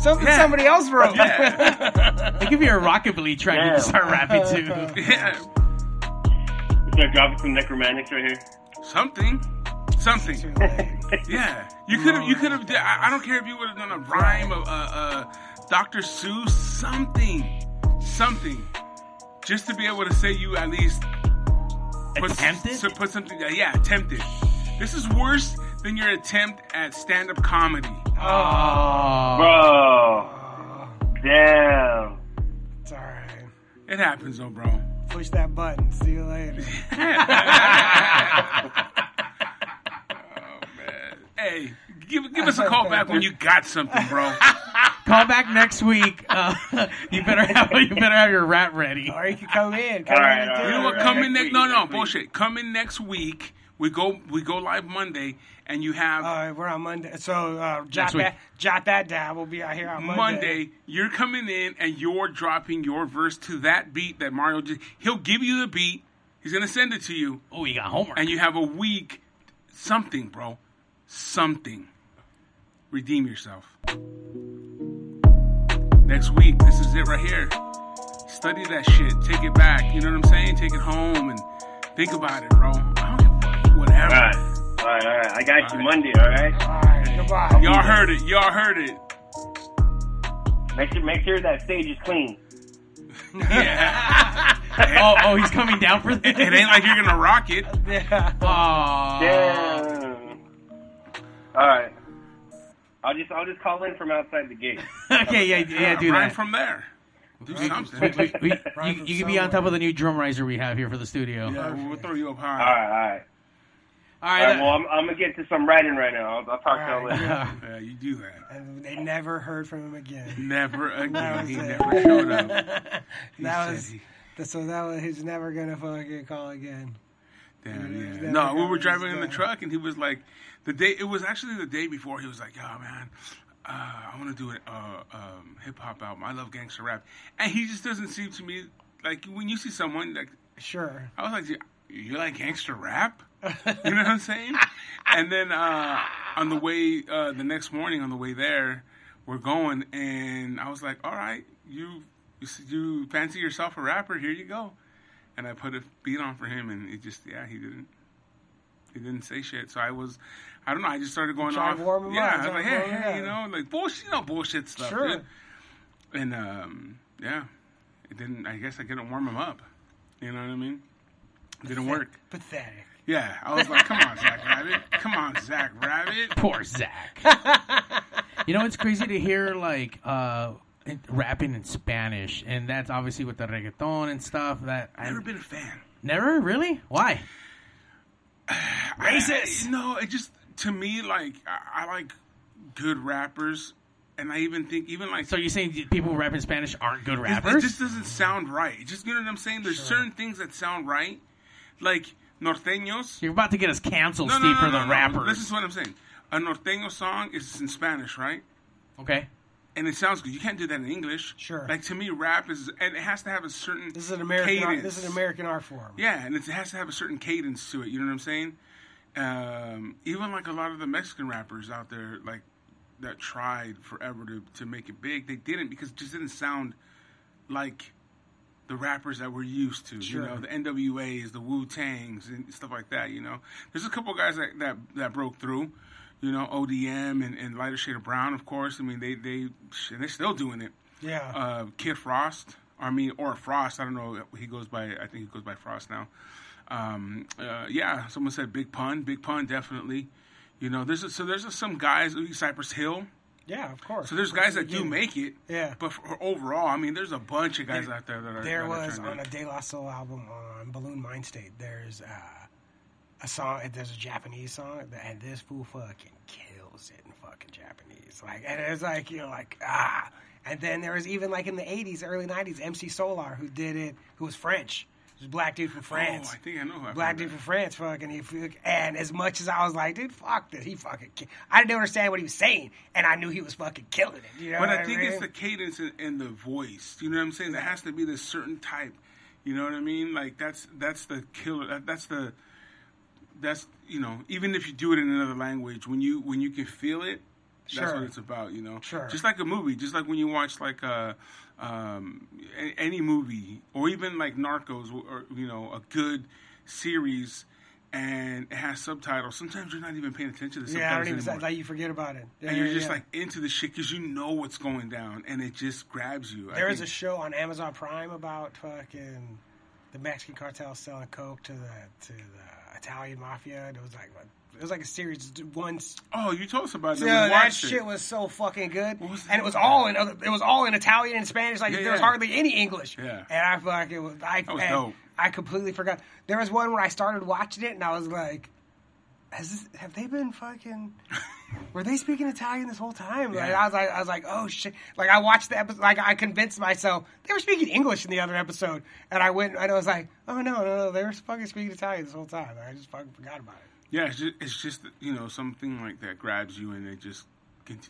something
Yeah.
somebody else wrote.
Yeah.
they give you a rockabilly track you
Yeah.
can start rapping to.
yeah.
Start dropping some necromantics right here.
Something. Something. Yeah, you could have. You could have. I I don't care if you would have done a rhyme, of uh, uh, Dr. Seuss, something, something, just to be able to say you at least put,
Attempted?
To put something. Yeah, attempted. This is worse than your attempt at stand-up comedy.
Oh,
Bro. Damn.
it's all right.
It happens, though, bro.
Push that button. See you later.
Oh man. Hey, give give us a call back when you got something, bro.
call back next week. Uh, you better have you better have your rap ready.
Or you can come in. Come
All
in
right,
and
all
You
it.
know what?
right.
Come in
Next
next. No, no
week.
bullshit. Come in next week. We go. We go live Monday, and you have
All right, we're on Monday. So uh, jot that, jot that down. We'll be out here on Monday.
Monday. You're coming in, and you're dropping your verse to that beat that Mario just. He'll give you the beat. He's gonna send it to you,
Oh, you got homework.
and you have a week. Something, bro. Something. Redeem yourself. Next week, this is it right here. Study that shit. Take it back. You know what I'm saying? Take it home and think about it, bro.
All right. All right, all right. I got you
All right.
Monday, all right?
All right, goodbye.
Y'all heard it. Y'all heard it.
Make sure, make sure that stage is clean.
Yeah.
oh, oh, he's coming down for this.
it ain't like you're gonna rock it.
Yeah.
Aw.
Damn. All right. I'll just I'll just call in from outside the gate.
okay, yeah, yeah, do
Rhyme
that.
from there. Do something.
We, we, you,
Rhyme
you can be on top of the new drum riser we have here for the studio.
Yeah, we'll throw you up high.
right, all right.
All
All
right.
right, well, I'm, I'm gonna get to some writing right now. I'll, I'll talk to y'all
All right.
later.
uh,
Yeah, you do that.
And they never heard from him again.
Never again. He
it.
never showed up. He
That was
he-
so. That was he's never gonna fucking call again.
Damn,
He
yeah. No, we were driving in the truck, and he was like, the day. It was actually the day before. He was like, "Yo, man, uh, I want to do an uh, um, hip hop album. I love gangster rap." And he just doesn't seem to me like when you see someone like
Sure.
I was like, "You- "You like gangster rap?" You know what I'm saying? and then uh, on the way, uh, the next morning on the way there, we're going, and I was like, "All right, you you, you fancy yourself a rapper? Here you go." And I put a beat on for him, and it just yeah, he didn't he didn't say shit. So I was, I don't know. I just started going off.
warm him
yeah,
up,
I was like, hey, hey, you know, like bullshit, you know, bullshit stuff.
Sure.
dude. And um, yeah, it didn't. I guess I couldn't warm him up. You know what I mean? It didn't work.
Pathetic.
Yeah, I was like, come on, Zach Rabbit. Come on, Zach Rabbit.
Poor Zach. you know, it's crazy to hear like uh, in- rapping in Spanish, and that's obviously with the reggaeton and stuff. That I've
Never been a fan.
never really. Why?
Racist. no, it just to me like I, I like good rappers, and I even think even like
So you're saying people who rap in Spanish aren't good rappers?
It just doesn't sound right. Just you know what I'm saying. There's certain things that sound right, like norteños.
You're about to get us canceled,
No, no,
Steve,
no,
for
no,
the
no.
rappers.
This is what I'm saying. A norteño song is in Spanish, right?
okay.
And it sounds good. You can't do that in English.
Sure.
Like to me, rap is, and it has to have a certain.
This is an American. Art, this is an American art form.
Yeah, and it has to have a certain cadence to it. You know what I'm saying? Um, even like a lot of the Mexican rappers out there, like that tried forever to to make it big, they didn't because it just didn't sound like the rappers that we're used to.
Sure.
You know, the NWA's, the Wu Tangs, and stuff like that. You know, there's a couple guys that that, that broke through. You know, ODM and, and Lighter Shade of Brown, of course. I mean, they they and they're still doing it
Yeah.
uh, Kid Frost. I mean, or Frost. I don't know. He goes by. I think he goes by Frost now. Um, uh, yeah, someone said Big Pun. Big Pun, definitely. You know, there's a, so there's a, some guys. Cypress Hill.
Yeah, of course.
So there's guys that do make it.
Yeah.
But for, overall, I mean, there's a bunch of guys
There-
out there that are.
There
that
was on a De La Soul album on Buhloone Mindstate. There's uh, a song. There's a Japanese song, and this fool fucking kills it in fucking Japanese. Like, and it's like you're like ah. And then there was even like in the '80s, early '90s, MC Solaar who did it, who was French. A black dude from oh, France.
Oh, I think I know. Who I
Black dude from France, fucking, he, and as much as I was like, dude, fuck this, he fucking, ki- I didn't understand what he was saying, and I knew he was fucking killing it. You know
But
what
I think
mean?
it's the cadence and, and the voice. You know what I'm saying? There has to be this certain type. You know what I mean? Like that's that's the killer. That, that's the that's you know even if you do it in another language, when you when you can feel it, that's
Sure.
what it's about. You know,
Sure.
Just like a movie, just like when you watch like a. Um, any movie or even like Narcos or you know a good series and it has subtitles. Sometimes you're not even paying attention to the
yeah, I don't
subtitles
even
anymore
like you forget about it. Yeah,
and you're
yeah,
just
yeah.
like into the shit because you know what's going down, and it just grabs you.
There is a show on Amazon Prime about fucking the Mexican cartel selling coke to the to the Italian mafia. And it was like it was like a series once.
oh, you told us about that.
Yeah, that shit
it.
was so fucking good, and it was all in other, it was all in Italian and Spanish. Like
Yeah,
there was
yeah.
hardly any English.
Yeah.
and I fucking was I
That was dope.
I completely forgot. There was one where I started watching it, and I was like. Has this, have they been fucking? Were they speaking Italian this whole time? Like,
Yeah.
I was like, I was like, oh shit! Like I watched the episode, like I convinced myself they were speaking English in the other episode, and I went and I was like, oh no, no, no, they were fucking speaking Italian this whole time. I just fucking forgot about it.
Yeah, it's just, it's just you know something like that grabs you, and it just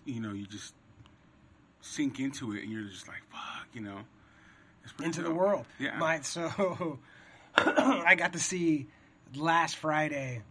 you know you just sink into it, and you're just like fuck, you know.
Into the world.
Yeah.
My, so I got to see last Friday.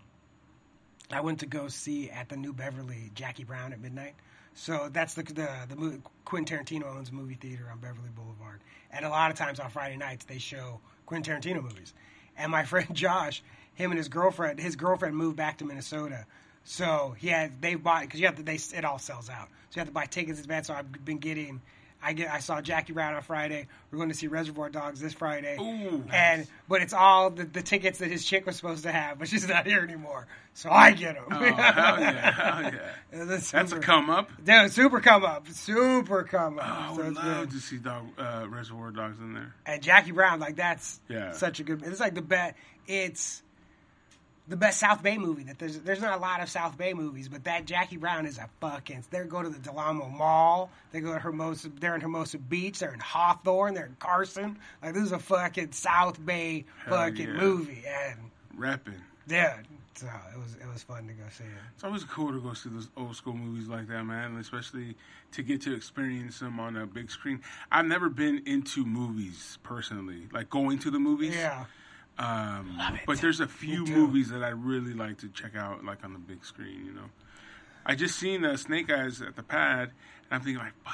I went to go see at the New Beverly Jackie Brown at midnight. So that's the the the movie, Quentin Tarantino owns a movie theater on Beverly Boulevard, and a lot of times on Friday nights they show Quentin Tarantino movies. And my friend Josh, him and his girlfriend, his girlfriend moved back to Minnesota, so he had they bought because you have to they it all sells out, so you have to buy tickets in advance. So I've been getting. I get. I saw Jackie Brown on Friday. We're going to see Reservoir Dogs this Friday.
Ooh, nice.
And but it's all the, the tickets that his chick was supposed to have, but she's not here anymore. So I get them.
Oh hell yeah, hell yeah!
That's,
That's a come up.
Dude, super come up, super come up.
Oh, I
So
would love
good.
to see dog, uh, Reservoir Dogs in there.
And Jackie Brown, like that's
Yeah.
such a good. It's like the best. It's the best South Bay movie. That there's there's not a lot of South Bay movies, but that Jackie Brown is a fucking. They go to the Del Amo Mall. They go to Hermosa. They're in Hermosa Beach. They're in Hawthorne. They're in Carson. Like this is a fucking South Bay fucking
yeah.
movie, and
Repping.
yeah, so it was it was fun to go see it.
It's always cool to go see those old school movies like that, man. Especially to get to experience them on a big screen. I've never been into movies personally, like going to the movies.
Yeah.
Um, but there's a few movies that I really like to check out, like on the big screen. You know, I just seen uh, Snake Eyes at the pad, and I'm thinking like, fuck,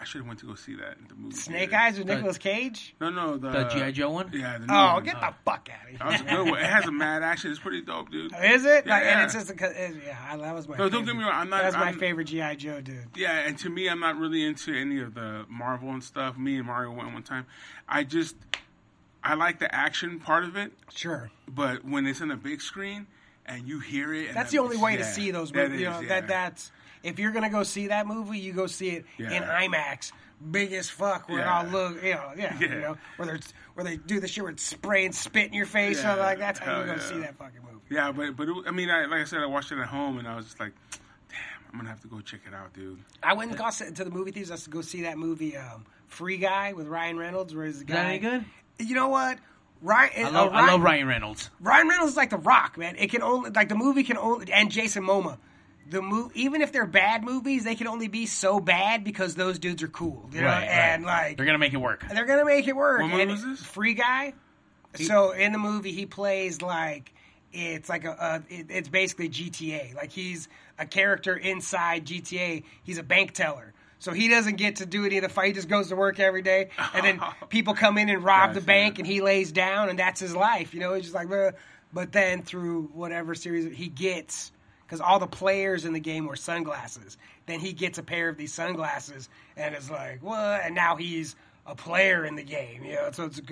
I should have went to go see that in the movie.
Snake
theater.
Eyes with
The-
Nicolas Cage.
No, no, the
The G.I. Joe one?
Yeah. The new
Oh,
one.
get the fuck out of here.
That was a good one. It has a mad action. It's pretty dope, dude.
Is it? Like, and
Yeah.
it's just a, it, yeah. I- That was my.
No, don't
favorite.
get me wrong. I'm not.
That's my
I'm-
favorite GI Joe dude.
Yeah, and to me, I'm not really into any of the Marvel and stuff. Me and Mario went one time. I just, I like the action part of it,
Sure,
but when it's in a big screen and you hear it, and
that's the only way to see those
that
movies. You
is,
know
yeah.
that that's if you're gonna go see that movie, you go see it
Yeah.
in IMAX, big as fuck, where
Yeah.
it all look, you know, yeah, you
Yeah.
know, where they where they do the shit where it's spray and spit in your face,
Yeah.
like that's how you
Hell
go
yeah.
see that fucking movie.
Yeah, but but it, I mean, I, like I said, I watched it at home, and I was just like, damn, I'm gonna have to go check it out, dude.
I went and got to the movie theaters just to go see that movie, um, Free Guy with Ryan Reynolds, where he's the
Is that
guy.
any good?
You know what? Ryan,
I love,
uh,
I love Ryan Reynolds.
Ryan Reynolds is like the Rock, man. It can only like the movie can only and Jason Momoa. The move, even if they're bad movies, they can only be so bad because those dudes are cool, you know.
Right, right.
and like
They're gonna make it work.
they're gonna make it work.
What movie
And
was this?
Free Guy. so in the movie, he plays like it's like a, a it, it's basically GTA. Like he's a character inside GTA. He's a bank teller. So he doesn't get to do any of the fight. He just goes to work every day, and then people come in and rob the bank, and he lays down, and that's his life. You know, he's just like, "Ugh." but then through whatever series he gets, because all the players in the game wear sunglasses. Then he gets a pair of these sunglasses, and it's like, what? And now he's a player in the game. You know, so it's a,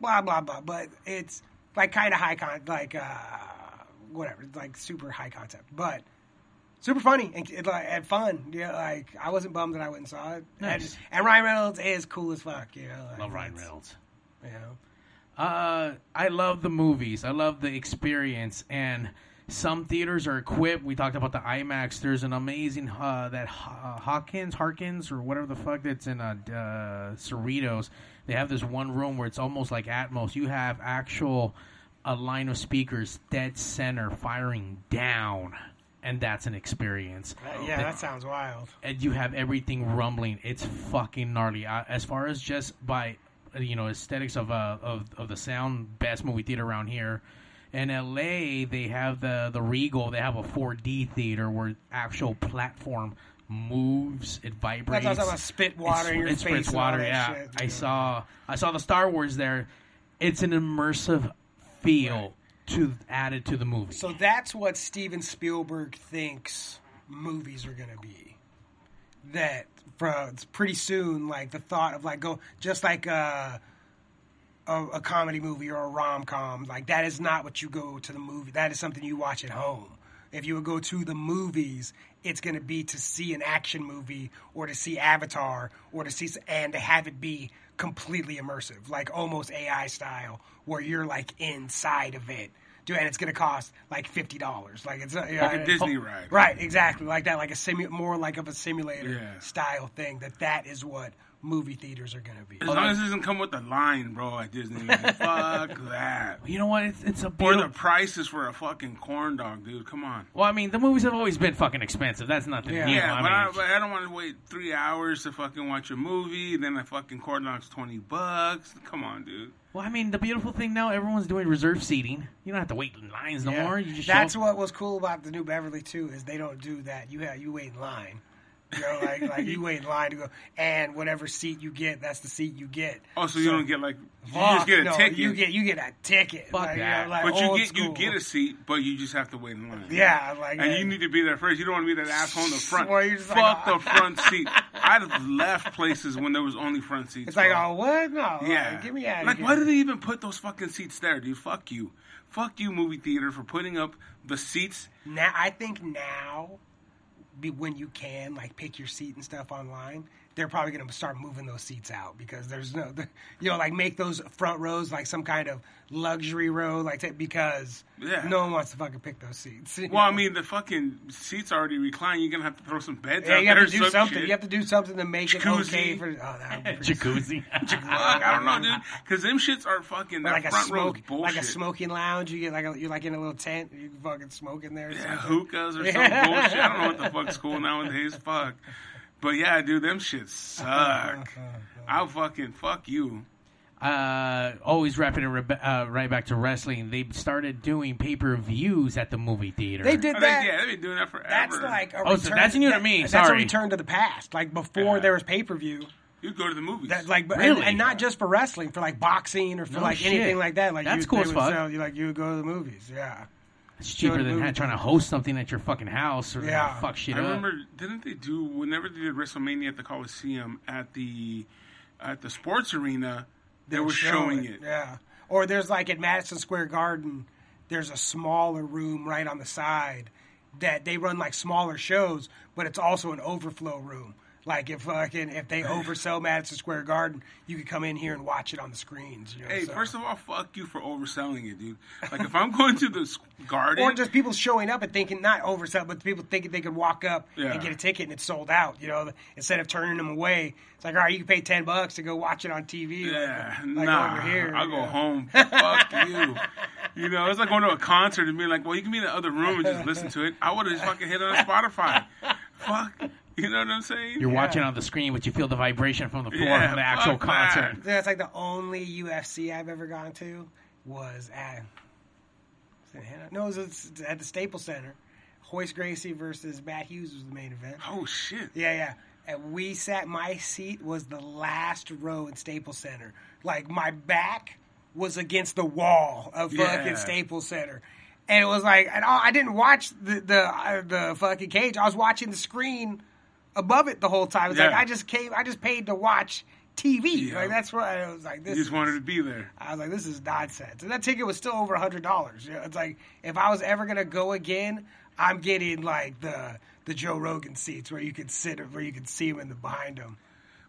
blah blah blah. But it's like kind of high con, like uh, whatever, it's like super high concept, but super funny and, and, like, and fun. Yeah, like I wasn't bummed that I went and saw it.
Nice.
And, and Ryan Reynolds is cool as fuck. You know, like,
Love Ryan Reynolds.
You know,
Uh, I love the movies. I love the experience, and some theaters are equipped. We talked about the IMAX. There's an amazing uh, that uh, Hawkins, Harkins, or whatever the fuck that's in uh, uh, Cerritos. They have this one room where it's almost like Atmos. You have actual a line of speakers dead center firing down, and that's an experience.
Uh, yeah,
The-
that sounds wild.
and you have everything rumbling. It's fucking gnarly. Uh, as far as just by you know aesthetics of uh of of the sound, best movie theater around here. In LA, they have the the Regal. They have a 4D theater where actual platform moves. It vibrates.
That's about spit water
It
in your
it
face.
spits water. Yeah,
shit,
I saw I saw the Star Wars there. It's an immersive feel to added to the movie.
So that's what Steven Spielberg thinks movies are going to be. That for pretty soon, like the thought of like go just like a, a, a comedy movie or a rom com, like that is not what you go to the movie. That is something you watch at home. If you would go to the movies, it's going to be to see an action movie or to see Avatar or to see and to have it be completely immersive, like almost AI style, where you're like inside of it. Dude, and it's going to cost like fifty dollars. Like it's uh,
Like a Disney ride.
Right, exactly, like that, like a simu- more like of a simulator
Yeah.
style thing. That that is what movie theaters are going to be.
As long as it doesn't come with the line, bro, at Disney. Fuck that.
you know what? It's it's a
Or the prices for a fucking corn dog, dude. Come on.
Well, I mean, the movies have always been fucking expensive. That's nothing
Yeah.
new.
Yeah,
I
but,
mean,
I, but I don't want to wait three hours to fucking watch a movie. Then a fucking corn dog's twenty bucks. Come on, dude.
well, I mean, the beautiful thing now, everyone's doing reserve seating. You don't have to wait in lines no
Yeah.
more. You just
That's what was cool about the new Beverly too is they don't do that. You have you wait in line. You know, like like you wait in line to go, and whatever seat you get, that's the seat you get.
Oh, so you don't get like you just get a
no,
ticket.
You get you get a ticket.
Fuck
like, you know, like
but you
old
get you get a seat, but you just have to wait in line.
yeah, like
And
yeah.
you need to be there first. You don't want to be that asshole in the front.
Well, you're just like,
Fuck
oh.
the uh, front seat. I'd have left places when there was only front seats.
It's like,
bro.
oh what? No,
Yeah.
like, get me out of
Like,
here.
why do they even put those fucking seats there, dude? Fuck you. Fuck you, movie theater, for putting up the seats.
now I think now, be when you can like pick your seat and stuff online, they're probably going to start moving those seats out because there's no, the, you know, like make those front rows like some kind of luxury row, like that because
Yeah.
no one wants to fucking pick those seats.
Well, I mean, the fucking seats already reclined. You're gonna have to throw some beds
yeah,
out
you have
there.
to do
some
something.
shit.
You have to do something to make it
Jacuzzi.
okay for. Oh, that would be pretty
jacuzzi.
Fuck, I don't know, dude. Because them shits are fucking.
Like a
front row
smoke,
is bullshit.
like a smoking lounge. You get like a, you're like in a little tent. You can fucking smoke in there. Or
Yeah,
something.
hookahs or some bullshit. I don't know what the fuck's cool nowadays. Fuck. But yeah, dude, them shits suck. I'll fucking fuck you.
uh, always wrapping it re- uh, right back to wrestling. They started doing pay per views at the movie theater.
They did
I
that.
think, yeah, they've been doing that forever.
That's like a
Oh, so
return,
that's new to
that-
me,
That's a return to the past. Like before
Yeah.
there was pay per view.
You'd go to the movies.
That like, and-
Really?
and, not just for wrestling, for like boxing or for
No
like
shit.
anything like that. Like
That's
you,
cool as
would
fuck.
Sell, you like you would go to the movies. Yeah,
it's cheaper than
movie
trying to host something at your fucking house or
Yeah.
fuck shit up.
I
up.
remember, didn't they do whenever they did WrestleMania at the Coliseum at the at the sports arena? They were showing it.
Yeah. Or there's like at Madison Square Garden, there's a smaller room right on the side that they run like smaller shows, but it's also an overflow room. Like if fucking if they oversell Madison Square Garden, you could come in here and watch it on the screens. You know,
Hey,
so.
first of all, fuck you for overselling it, dude. Like if I'm going to the garden,
or just people showing up and thinking not oversell, but people thinking they could walk up
Yeah.
and get a ticket and it's sold out. You know, instead of turning them away, it's like all right, you can pay ten bucks to go watch it on TV. like-
yeah,
like,
nah,
over here.
I'll go
yeah.
home. fuck you. You know, it's like going to a concert and being like, well, you can be in the other room and just listen to it. I would have just fucking hit it on Spotify. fuck, you know what I'm saying?
You're watching on the screen, but you feel the vibration from the floor
Yeah,
from the actual
fuck that.
concert.
That's like the only UFC I've ever gone to was at was it Honda? no, it was at the Staples Center. Royce Gracie versus Matt Hughes was the main event.
Oh shit.
Yeah, yeah. And we sat. My seat was the last row in Staples Center. Like my back was against the wall of fucking
Yeah.
Staples Center, and it was like, and I I didn't watch the the uh, the fucking cage. I was watching the screen above it the whole time. It's like I just came. I just paid to watch TV.
Yeah.
Like that's what I was like.
You
This
just wanted to be there.
I was like, this is nonsense. And that ticket was still over a hundred dollars. You know, it's like if I was ever gonna go again, I'm getting like the the Joe Rogan seats where you can sit where you can see him in the behind him.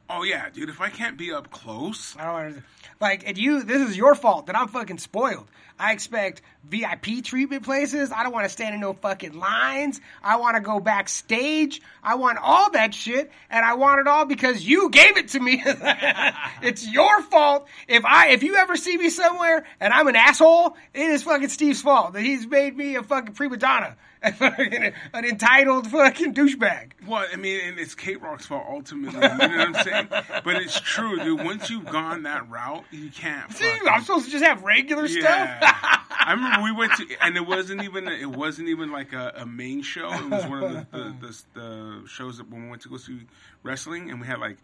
Oh yeah, dude. If I can't be up close,
I don't understand. Like, and you, this is your fault that I'm fucking spoiled. I expect VIP treatment places. I don't want to stand in no fucking lines. I want to go backstage. I want all that shit, and I want it all because you gave it to me. it's your fault. If I, if you ever see me somewhere and I'm an asshole, it is fucking Steve's fault that he's made me a fucking prima donna, an entitled fucking douchebag.
well, I mean, and it's KROQ's fault ultimately. You know what I'm saying? But it's true, dude. Once you've gone that route, you can't. Fucking-
I'm supposed to just have regular stuff.
Yeah. I remember we went to, and it wasn't even it wasn't even like a, a main show. It was one of the the, the the shows that when we went to go see wrestling, and we had like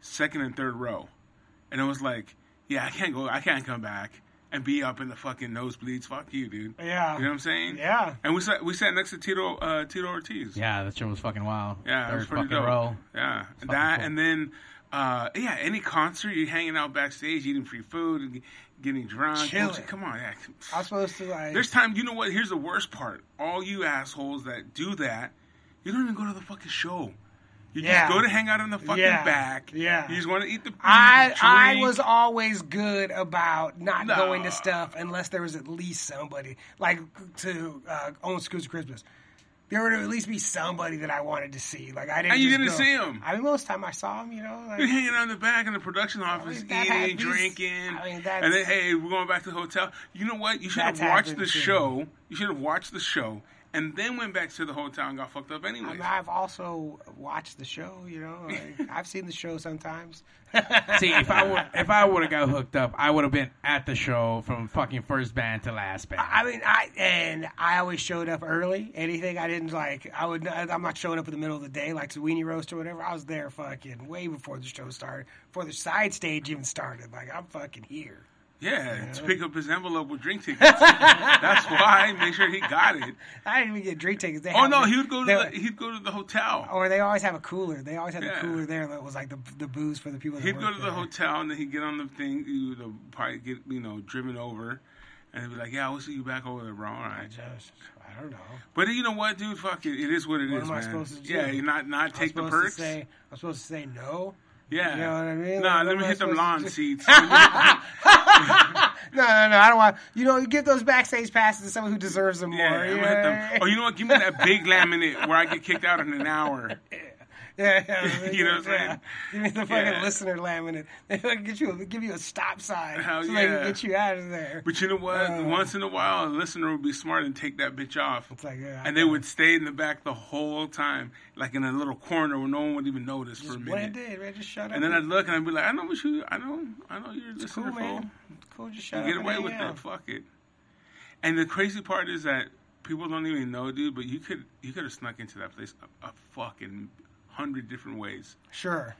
second and third row, and it was like, yeah, I can't go, I can't come back and be up in the fucking nosebleeds. Fuck you, dude.
Yeah.
You know what I'm saying?
Yeah.
And we sat we sat next to Tito uh, Tito Ortiz.
Yeah, that shit was fucking wild.
Yeah, it was
Third
pretty
fucking
dope.
row.
Yeah, that
cool.
and then uh, yeah, any concert you're hanging out backstage, eating free food, and getting drunk.
Chilling.
Come on, yeah.
I was supposed to like.
There's time. You know what? Here's the worst part. All you assholes that do that, you don't even go to the fucking show. You
Yeah.
just go to hang out in the fucking
Yeah.
back.
Yeah.
You just want to eat the.
I I
drink.
was always good about not
No.
going to stuff unless there was at least somebody like to uh, Almost Acoustic Christmas. There would at least be somebody that I wanted to see. Like I didn't.
And you didn't
go-
him.
I mean, most time I saw him. You know, like,
You're hanging out in the back in the production office,
that
eating,
happens.
drinking,
I mean, that's-
and then hey, we're going back to the hotel. You know what? You should have watched the
too.
show. You should have watched the show, and then went back to the hotel and got fucked up
I
anyway.
mean, I've also watched the show. You know, like, I've seen the show sometimes.
See, if I would, if I would have got hooked up, I would have been at the show from fucking first band to last band.
I mean, I and I always showed up early. Anything I didn't like, I would. I'm not showing up in the middle of the day like the weenie roast or whatever. I was there fucking way before the show started, before the side stage even started. Like I'm fucking here.
Yeah, to pick up his envelope with drink tickets. That's why. Make sure he got it.
I didn't even get drink tickets. They
Oh no, he would go to the, he'd go to the hotel.
or they always have a cooler. They always have
Yeah.
the cooler there that was like the the booze for the people. That
He'd go to the hotel and then he'd get on the thing. You would uh, probably get you know driven over, and he'd be like, "Yeah, we'll see you back over there, bro. All right."
Just, I don't know.
But you know what, dude? Fuck it. It is what it is,
What am I
man.
supposed to do?
Yeah, you're not not
I'm
take the perks.
To say, I'm supposed to say no.
Yeah,
You know what I mean?
Nah,
Like,
let me hit them
supposed to
lawn seats.
No, no, no. I don't want. You know, you give those backstage passes to someone who deserves them more.
yeah, hit them. Oh, you know what? Give me that big laminate where I get kicked out in an hour.
Yeah, yeah.
You know what I'm saying?
Give me the fucking
Yeah.
listener laminate. They fucking get you, a, give you a stop sign
Hell
so they
yeah.
can get you out of there.
But you know what?
Uh.
Once in a while, a listener would be smart and take that bitch off.
It's like, yeah,
And they would stay in the back the whole time, like in a little corner where no one would even notice for a minute.
in, man. Just shut up.
And then I'd look and I'd be like, I know what you, I know, I know you're a
It's cool,
listener, fool.
man. It's cool. Just shut
Get
up.
away with
out.
that. Fuck it. And the crazy part is that people don't even know, dude. But you could you could have snuck into that place a, a fucking hundred different ways.
Sure.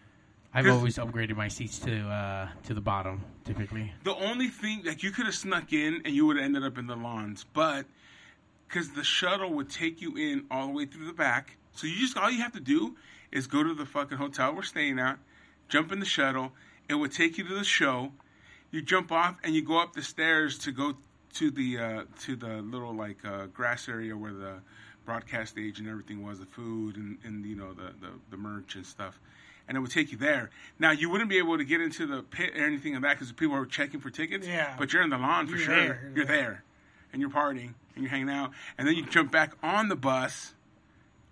I've always upgraded my seats to uh, to the bottom, typically.
The only thing like you could have snuck in and you would have ended up in the lawns, but because the shuttle would take you in all the way through the back, so you just all you have to do is go to the fucking hotel we're staying at, jump in the shuttle. It would take you to the show. You jump off and you go up the stairs to go to the uh, to the little like uh, grass area where the broadcast stage and everything was, the food and, and you know the, the the merch and stuff. And it would take you there. Now you wouldn't be able to get into the pit or anything of that because people are checking for tickets.
Yeah.
But you're in the lawn for
You're
sure.
there,
You're there, and you're partying and you're hanging out, and then you jump back on the bus,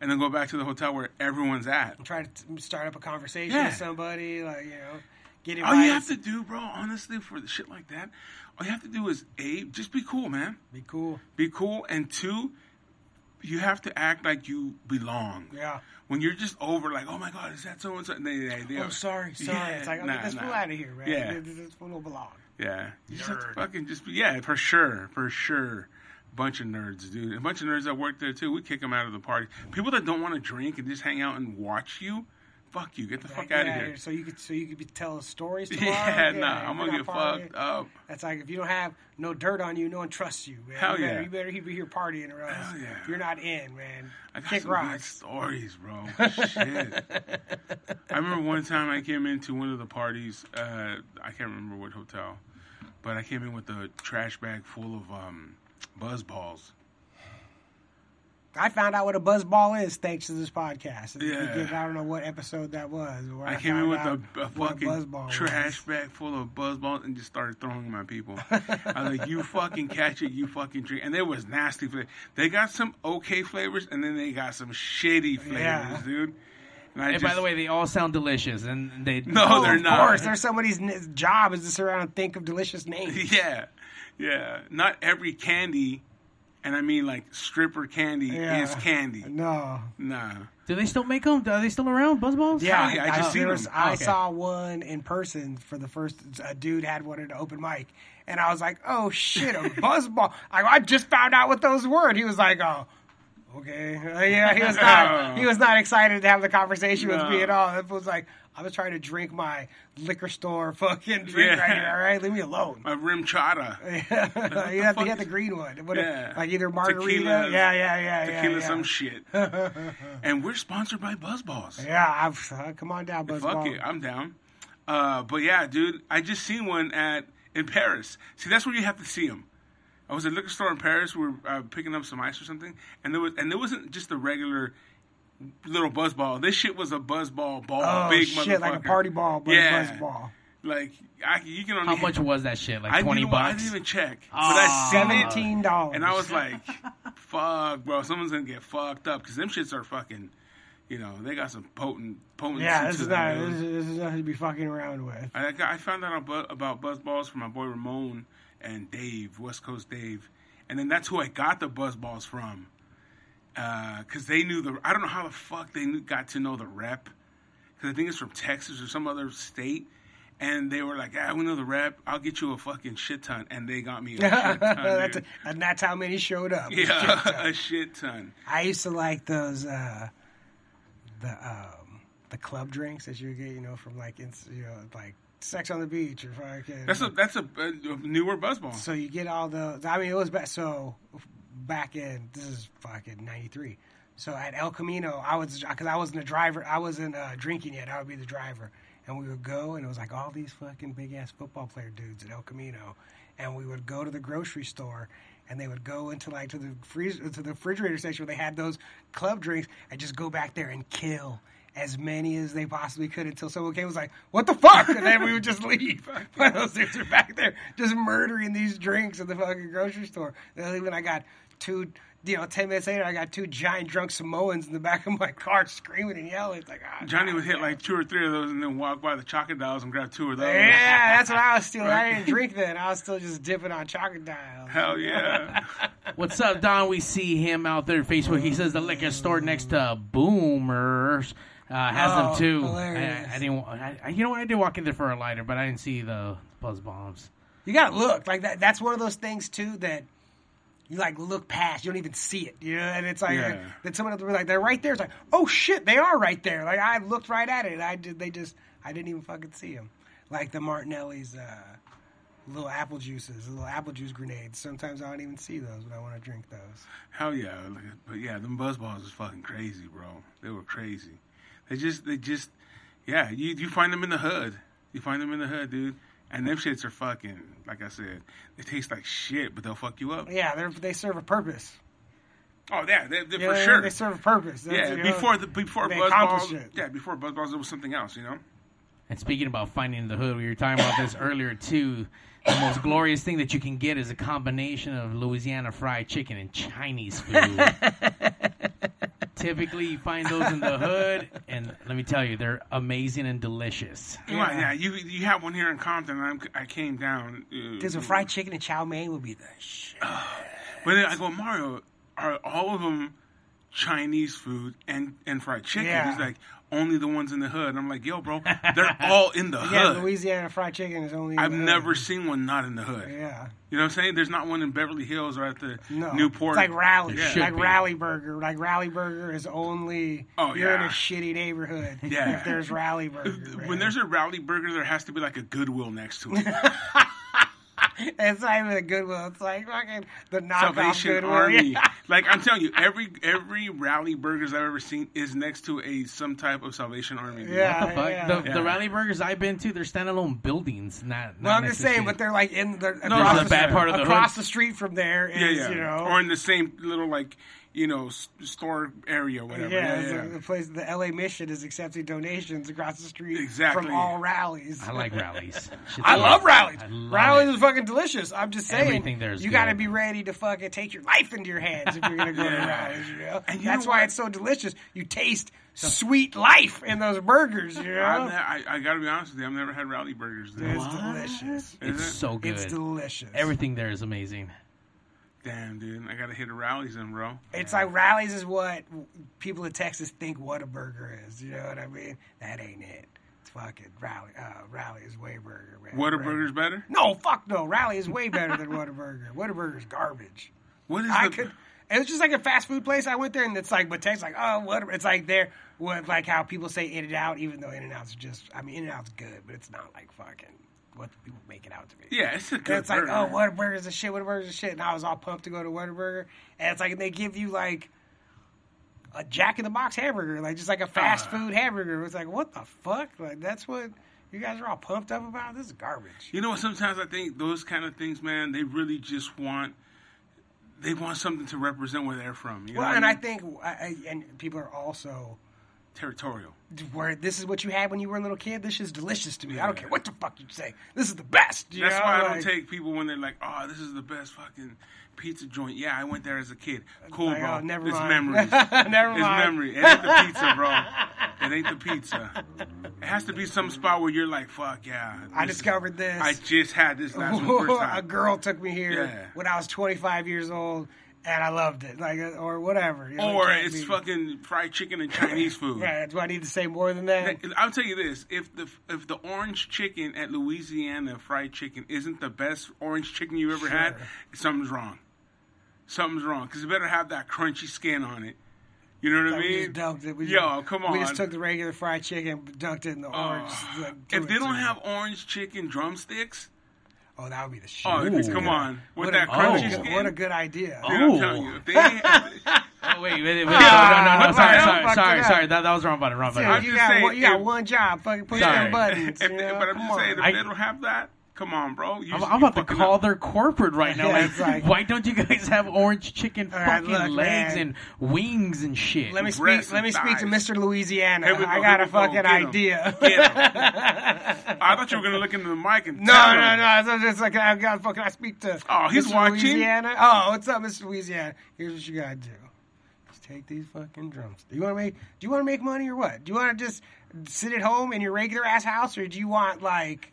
and then go back to the hotel where everyone's at.
Try to start up a conversation
Yeah.
with somebody, like you know, get
All you have to do, bro, honestly, for the shit like that, all you have to do is a just be cool, man.
be cool.
Be cool, and two, you have to act like you belong.
Yeah.
When you're just over, like, oh my god, is that so and so?
Oh, sorry, sorry.
Yeah,
it's like,
nah,
get this
nah.
fool out of here, man.
Yeah.
This, this fool don't belong.
Yeah, you just have to
Nerd.
fucking just be yeah, for sure, for sure. Bunch of nerds, dude. A bunch of nerds that work there too. We kick them out of the party. People that don't want to drink and just hang out and watch you, fuck you. Get the fuck out of here.
So you could, so you could be telling stories tomorrow.
Yeah, nah, I'm gonna get fucked
it.
up.
That's like if you don't have no dirt on you, no one trusts you. Man.
Hell
you better,
yeah.
You better be here partying or else
Hell yeah.
you're not in, man.
I got
Kick
some good stories, bro. Shit. I remember one time I came into one of the parties. Uh, I can't remember what hotel, but I came in with a trash bag full of um, buzz balls.
I found out what a buzz ball is thanks to this podcast.
Yeah.
Because I don't know what episode that was. Where
I
I,
came in with a, a
what
fucking
buzz ball
trash
was.
bag full of buzz balls and just started throwing them at people. I was like, "You fucking catch it, you fucking drink." And there was nasty flavors. They got some okay flavors, and then they got some shitty flavors,
Yeah.
dude. And, I
And by the way, they all sound delicious, and they
No,
Oh,
they're
of
not.
Of course. There's somebody's n- job is to sit around and think of delicious names.
yeah, yeah. Not every candy, and I mean like stripper candy
Yeah.
is candy.
No.
Nah.
Do they still make them? Are they still around? Buzzballs?
Yeah,
yeah, I just seen
was-
them.
I
Okay.
saw one in person for the first. A dude had one at an open mic, and I was like, "Oh shit, a buzzball!" I, I just found out what those were. And he was like, "Oh, okay." Uh, yeah, he was not. he was not excited to have the conversation with me at all. It was like I was trying to drink my liquor store fucking drink
Yeah.
right here. All right, leave me alone.
My RumChata.
he, had,
fuck
he had the green one. What
Yeah.
like either margarita.
Tequila-
yeah, yeah, yeah, yeah.
Tequila
yeah.
some shit. and we're sponsored by Buzzballs.
Yeah, I've, uh, come on down, buzzball.
Fuck it, I'm down. Uh, but yeah, dude, I just seen one at in Paris. See, that's where you have to see them. I was at a liquor store in Paris. We were uh, picking up some ice or something, and there was and there wasn't just a regular little buzz ball. This shit was a buzz ball ball,
Oh
big
shit, like a party ball, but
Yeah.
a buzz ball.
Like I, you can only
How much was that shit? Like
I
twenty
didn't, I didn't even check, but
Ah.
I
Seventeen dollars.
and I was like, "Fuck, bro, someone's gonna get fucked up because them shits are fucking." You know, they got some potent, potent.
yeah, this is not
dude.
this is, this is nothing to be fucking around with.
I, got, I found out about, about buzz balls from my boy Ramon and Dave, West Coast Dave, and then that's who I got the buzz balls from. Because they knew the. I don't know how the fuck they knew, got to know the rep. Because I think it's from Texas or some other state. And they were like, "Ah, we know the rep. I'll get you a fucking shit ton." And they got me a shit ton. dude.
and that's how many showed up.
yeah, a shit ton.
I used to like those uh, the um, the club drinks that you get, you know, from like you know like Sex on the Beach or fucking.
That's a that's a, a newer buzz ball.
so you get all the. I mean, it was back. So back in this is fucking '93. So at El Camino, I was because I wasn't a driver. I wasn't uh, drinking yet. I would be the driver, and we would go, and it was like all these fucking big ass football player dudes at El Camino, and we would go to the grocery store, and they would go into like to the freezer to the refrigerator section where they had those club drinks, and just go back there and kill. As many as they possibly could until someone came and was like, "What the fuck?" and then we would just leave. But those dudes are back there just murdering these drinks at the fucking grocery store. And even I got two you know, ten minutes later, I got two giant drunk Samoans in the back of my car screaming and yelling. It's like, ah,
Johnny
God
would hit
damn.
like two or three of those and then walk by the chocolate dials and grab two of those.
Yeah, that's what I was still. I didn't drink then. I was still just dipping on chocolate dials.
Hell yeah.
What's up, Don? We see him out there on Facebook. He says the liquor store next to Boomers uh, has
Oh,
them too.
hilarious.
I, I didn't. I, I- you know what? I did walk in there for a lighter, but I didn't see the buzz bombs.
You gotta look like that. That's one of those things too that you like look past. You don't even see it. You know, and it's like
Yeah.
that someone be like they're right there. It's like oh shit, they are right there. Like I looked right at it. And I did. They just I didn't even fucking see them. Like the Martinelli's uh, little apple juices, little apple juice grenades. Sometimes I don't even see those, but I want to drink those.
Hell yeah. But yeah, them buzz balls was fucking crazy, bro. They were crazy. They just, they just, yeah, you, you find them in the hood. You find them in the hood, dude. And them shits are fucking, like I said, they taste like shit, but they'll fuck you up.
Yeah, they they serve a purpose.
Oh, yeah, they, they,
You know
for
what I mean?
sure.
They serve a purpose. That's,
Yeah,
you know,
before the before
they
buzz balls,
it.
yeah, before buzz balls, it was something else, you know.
And speaking about finding the hood, we were talking about this earlier too. The most glorious thing that you can get is a combination of Louisiana fried chicken and Chinese food. Typically, you find those in the hood, and let me tell you, they're amazing and delicious.
Yeah,
Yeah.
yeah. You you have one here in Compton. I'm, I came down. Uh,
Because a fried chicken and chow mein would be the shit.
But then I go, Mario, are all of them Chinese food and, and fried chicken?
Yeah.
He's like, only the ones in the hood. I'm like, yo, bro, they're all in the
Yeah,
hood.
Louisiana fried chicken is only. in
I've
the
never
hood.
seen one not in the hood.
Yeah.
You know what I'm saying? There's not one in Beverly Hills or at the
No,
Newport.
It's like Rally,
Yeah.
Like
be.
Rally Burger. Like Rally Burger is only
Oh,
you're in a shitty neighborhood.
Yeah.
if there's Rally Burger.
When
man.
there's a rally burger, there has to be like a Goodwill next to it.
it's not even a Goodwill. It's like fucking the knockoff
Salvation
Goodwill.
Army.
Yeah.
Like I'm telling you, every every rally burgers I've ever seen is next to a some type of Salvation Army. dude.
Yeah.
What the fuck?
yeah.
The,
Yeah.
the rally burgers I've been to, they're standalone buildings. Not.
Well, I'm just saying, but they're like in the
No,
across
it's the bad
part of the
across
hood.
the street from there is
yeah, yeah.
you know
or in the same little like you know store area, or whatever.
yeah,
Yeah, yeah.
The, the place the LA Mission is accepting donations across the street
Exactly.
from all rallies.
I like rallies.
I love rallies.
I love
rallies
it.
is fucking delicious. I'm just saying,
there is
you got to be ready to fucking take your life into your hands if you're gonna go to
Yeah.
rallies. You know,
And you
that's
know
why it's so delicious. You taste sweet life in those burgers. You know,
I've I, I gotta be honest with you, I've never had rally burgers. There.
it's delicious.
It's
it?
so good.
It's delicious.
Everything there is amazing.
Damn, dude, I gotta hit a rallies in, bro.
It's like rallies is what people in Texas think what a burger is. You know what I mean? That ain't it. It's fucking rally. Uh, rally is way burger. Man.
Whataburger's better.
No, fuck no. Rally is way better than Whataburger. Whataburger's garbage.
What is
I
the?
could. It was just like a fast food place. I went there, and it's like, but Texas, like, oh, what? It's like there, what, like how people say In and Out, even though In and Out's just, I mean, In and Out's good, but it's not like fucking what people make it out to be.
yeah, it's a
And
good
it's like,
burger.
oh, Whataburger's the shit. Whataburger's the shit. And I was all pumped to go to Whataburger, and it's like they give you like a Jack in the Box hamburger, like just like a fast
Ah.
food hamburger. It's like, what the fuck? Like that's what you guys are all pumped up about. This is garbage.
You know what? Sometimes I think those kind of things, man, they really just want. They want something to represent where they're from. You know
Well, and
I
I think, I, I- and people are also
territorial.
where this is what you had when you were a little kid. This is delicious to me. I don't care what the fuck you say. This is the best.
That's
know?
why I don't
Like-
take people when they're like, "Oh, this is the best fucking pizza joint." Yeah, I went there as a kid. Cool,
Like,
bro.
oh, never
it's
mind.
memories.
Never
it's
mind.
memory. It ain't the pizza, bro. It ain't the pizza. It has to be some spot where you're like, "Fuck yeah."
I discovered this.
I just had this last one first
a girl took me here
Yeah.
when I was 25 years old, and I loved it. Like, uh, or whatever. you know,
Or
it
it's
be-
fucking fried chicken and Chinese food.
Right, do I need to say more than that?
I'll tell you this: if the if the orange chicken at Louisiana fried chicken isn't the best orange chicken you've ever had, something's wrong. Something's wrong because it better have that crunchy skin on it. You know what I
Like, we
mean?
just dumped it. We
Yo,
just,
come on.
We just took the regular fried chicken, dunked it in the orange.
Oh,
like,
if
it
they don't have
it.
orange chicken drumsticks,
oh, that would be the shit.
oh,
Ooh.
come on, with
What
that
a,
crunchy
what, a,
skin.
what a good idea.
Dude, I'm telling you, they
Oh wait, wait, wait, wait. No, no, no,
what
sorry,
the hell
sorry, sorry, sorry. That, that was wrong button, wrong
Dude,
button.
I'm
you
just
got
saying,
one, you got one job. Fucking push
Sorry.
them buttons.
if
you know?
but I'm
Come
just saying, if.
I-
they don't have that, Come on, bro. You,
I'm, I'm about to call
up.
their corporate right now.
Yeah,
Like,
like-
why don't you guys have orange chicken
All right,
fucking
look,
legs
man.
and wings and shit?
Let me
Breasts
speak. Let me
and
speak to. Mr. Louisiana.
Go,
I got a
we go.
fucking
Get 'em.
idea.
Get I thought you were gonna look into the mic and
No,
tell
no,
him.
no. It's just like I got fucking. I speak to.
Oh, he's
Mr.
watching?
Louisiana. Oh, what's up, Mr. Louisiana? Here's what you gotta do. Just take these fucking drums. Do you want to make? Do you want to make money or what? Do you want to just sit at home in your regular ass house, or do you want like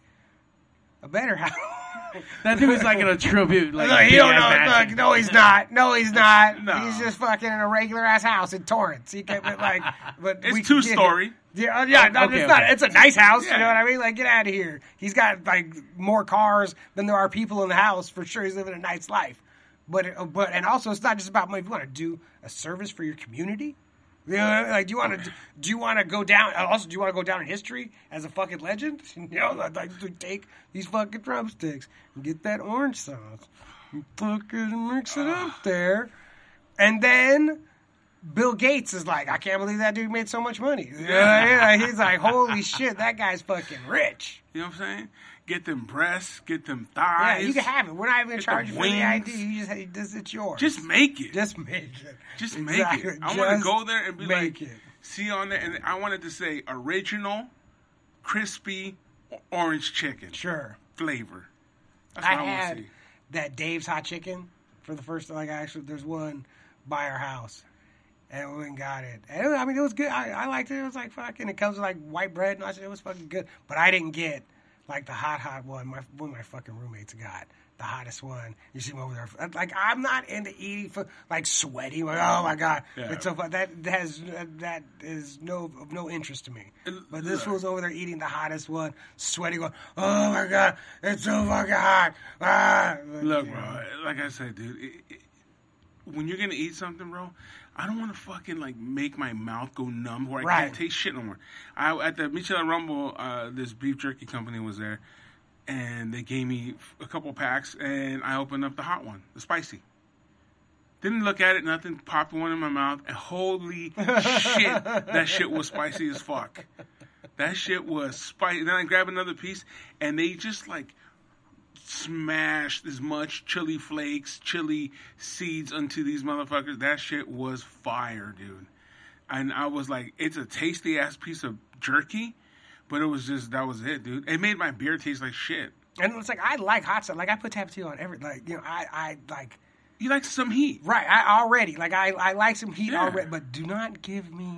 a better house?
that dude is like in a tribute. Like,
Look, he don't know. Look, no, he's not. No, he's not.
No.
He's just fucking in a regular ass house in Torrance. He can but like, but
It's two
get him-
story.
Yeah, uh, yeah. no,
Okay,
it's not.
okay.
It's a nice house. You know what I mean? Like, get out of here. He's got like more cars than there are people in the house. For sure, he's living a nice life. But uh, but and also, it's not just about money. If you want to do a service for your community. Like, do you want to do you want to go down? Also, do you want to go down in history as a fucking legend? You know, like, like to take these fucking drumsticks and get that orange sauce, and fucking mix it up there, and then Bill Gates is like, I can't believe that dude made so much money. Yeah, know what I mean? Like, he's like, holy shit, that guy's fucking rich.
You know what I'm saying? Get them breasts, get them thighs.
Yeah, you can have it. We're not even
Get
charging
the
for the. ID. You just, this it's yours.
Just make it.
just make it.
Just make
Exactly.
it. I want to go there and be like,
it.
see on there, and I wanted to say original, crispy, orange chicken
Sure.
flavor. That's
I
what I, want
had
to see.
that Dave's hot chicken for the first time. like actually there's one by our house. And we went and got it. And it was- I mean, it was good. I, I liked it. It was like fucking. It comes with like white bread, and I said it was fucking good. But I didn't get like the hot, hot one. My one of my fucking roommates got the hottest one. You see him over there. Like I'm not into eating for like sweaty. Like oh my god,
Yeah.
it's so fu- that has that is no of no interest to me. But this was over there eating the hottest one, sweaty, going, oh my god, it's so fucking hot. Ah.
Look, bro. Like I said, dude, it, it, when you're gonna eat something, bro, I don't want to fucking like make my mouth go numb where I
Right.
can't taste shit no more. I at the Michel Rumble, uh, this beef jerky company was there, and they gave me a couple packs, and I opened up the hot one, the spicy. Didn't look at it, nothing. Popped one in my mouth, and holy shit, that shit was spicy as fuck. That shit was spicy. Then I grabbed another piece, and they just like smashed as much chili flakes, chili seeds onto these motherfuckers. That shit was fire, dude. And I was like, it's a tasty ass piece of jerky, but it was just that was it, dude. It made my beer taste like shit.
And it's like I like hot stuff. Like I put Tapatio on every like you know I I like
You like some heat?
right. I already like I I like some heat
Yeah.
already, but do not give me.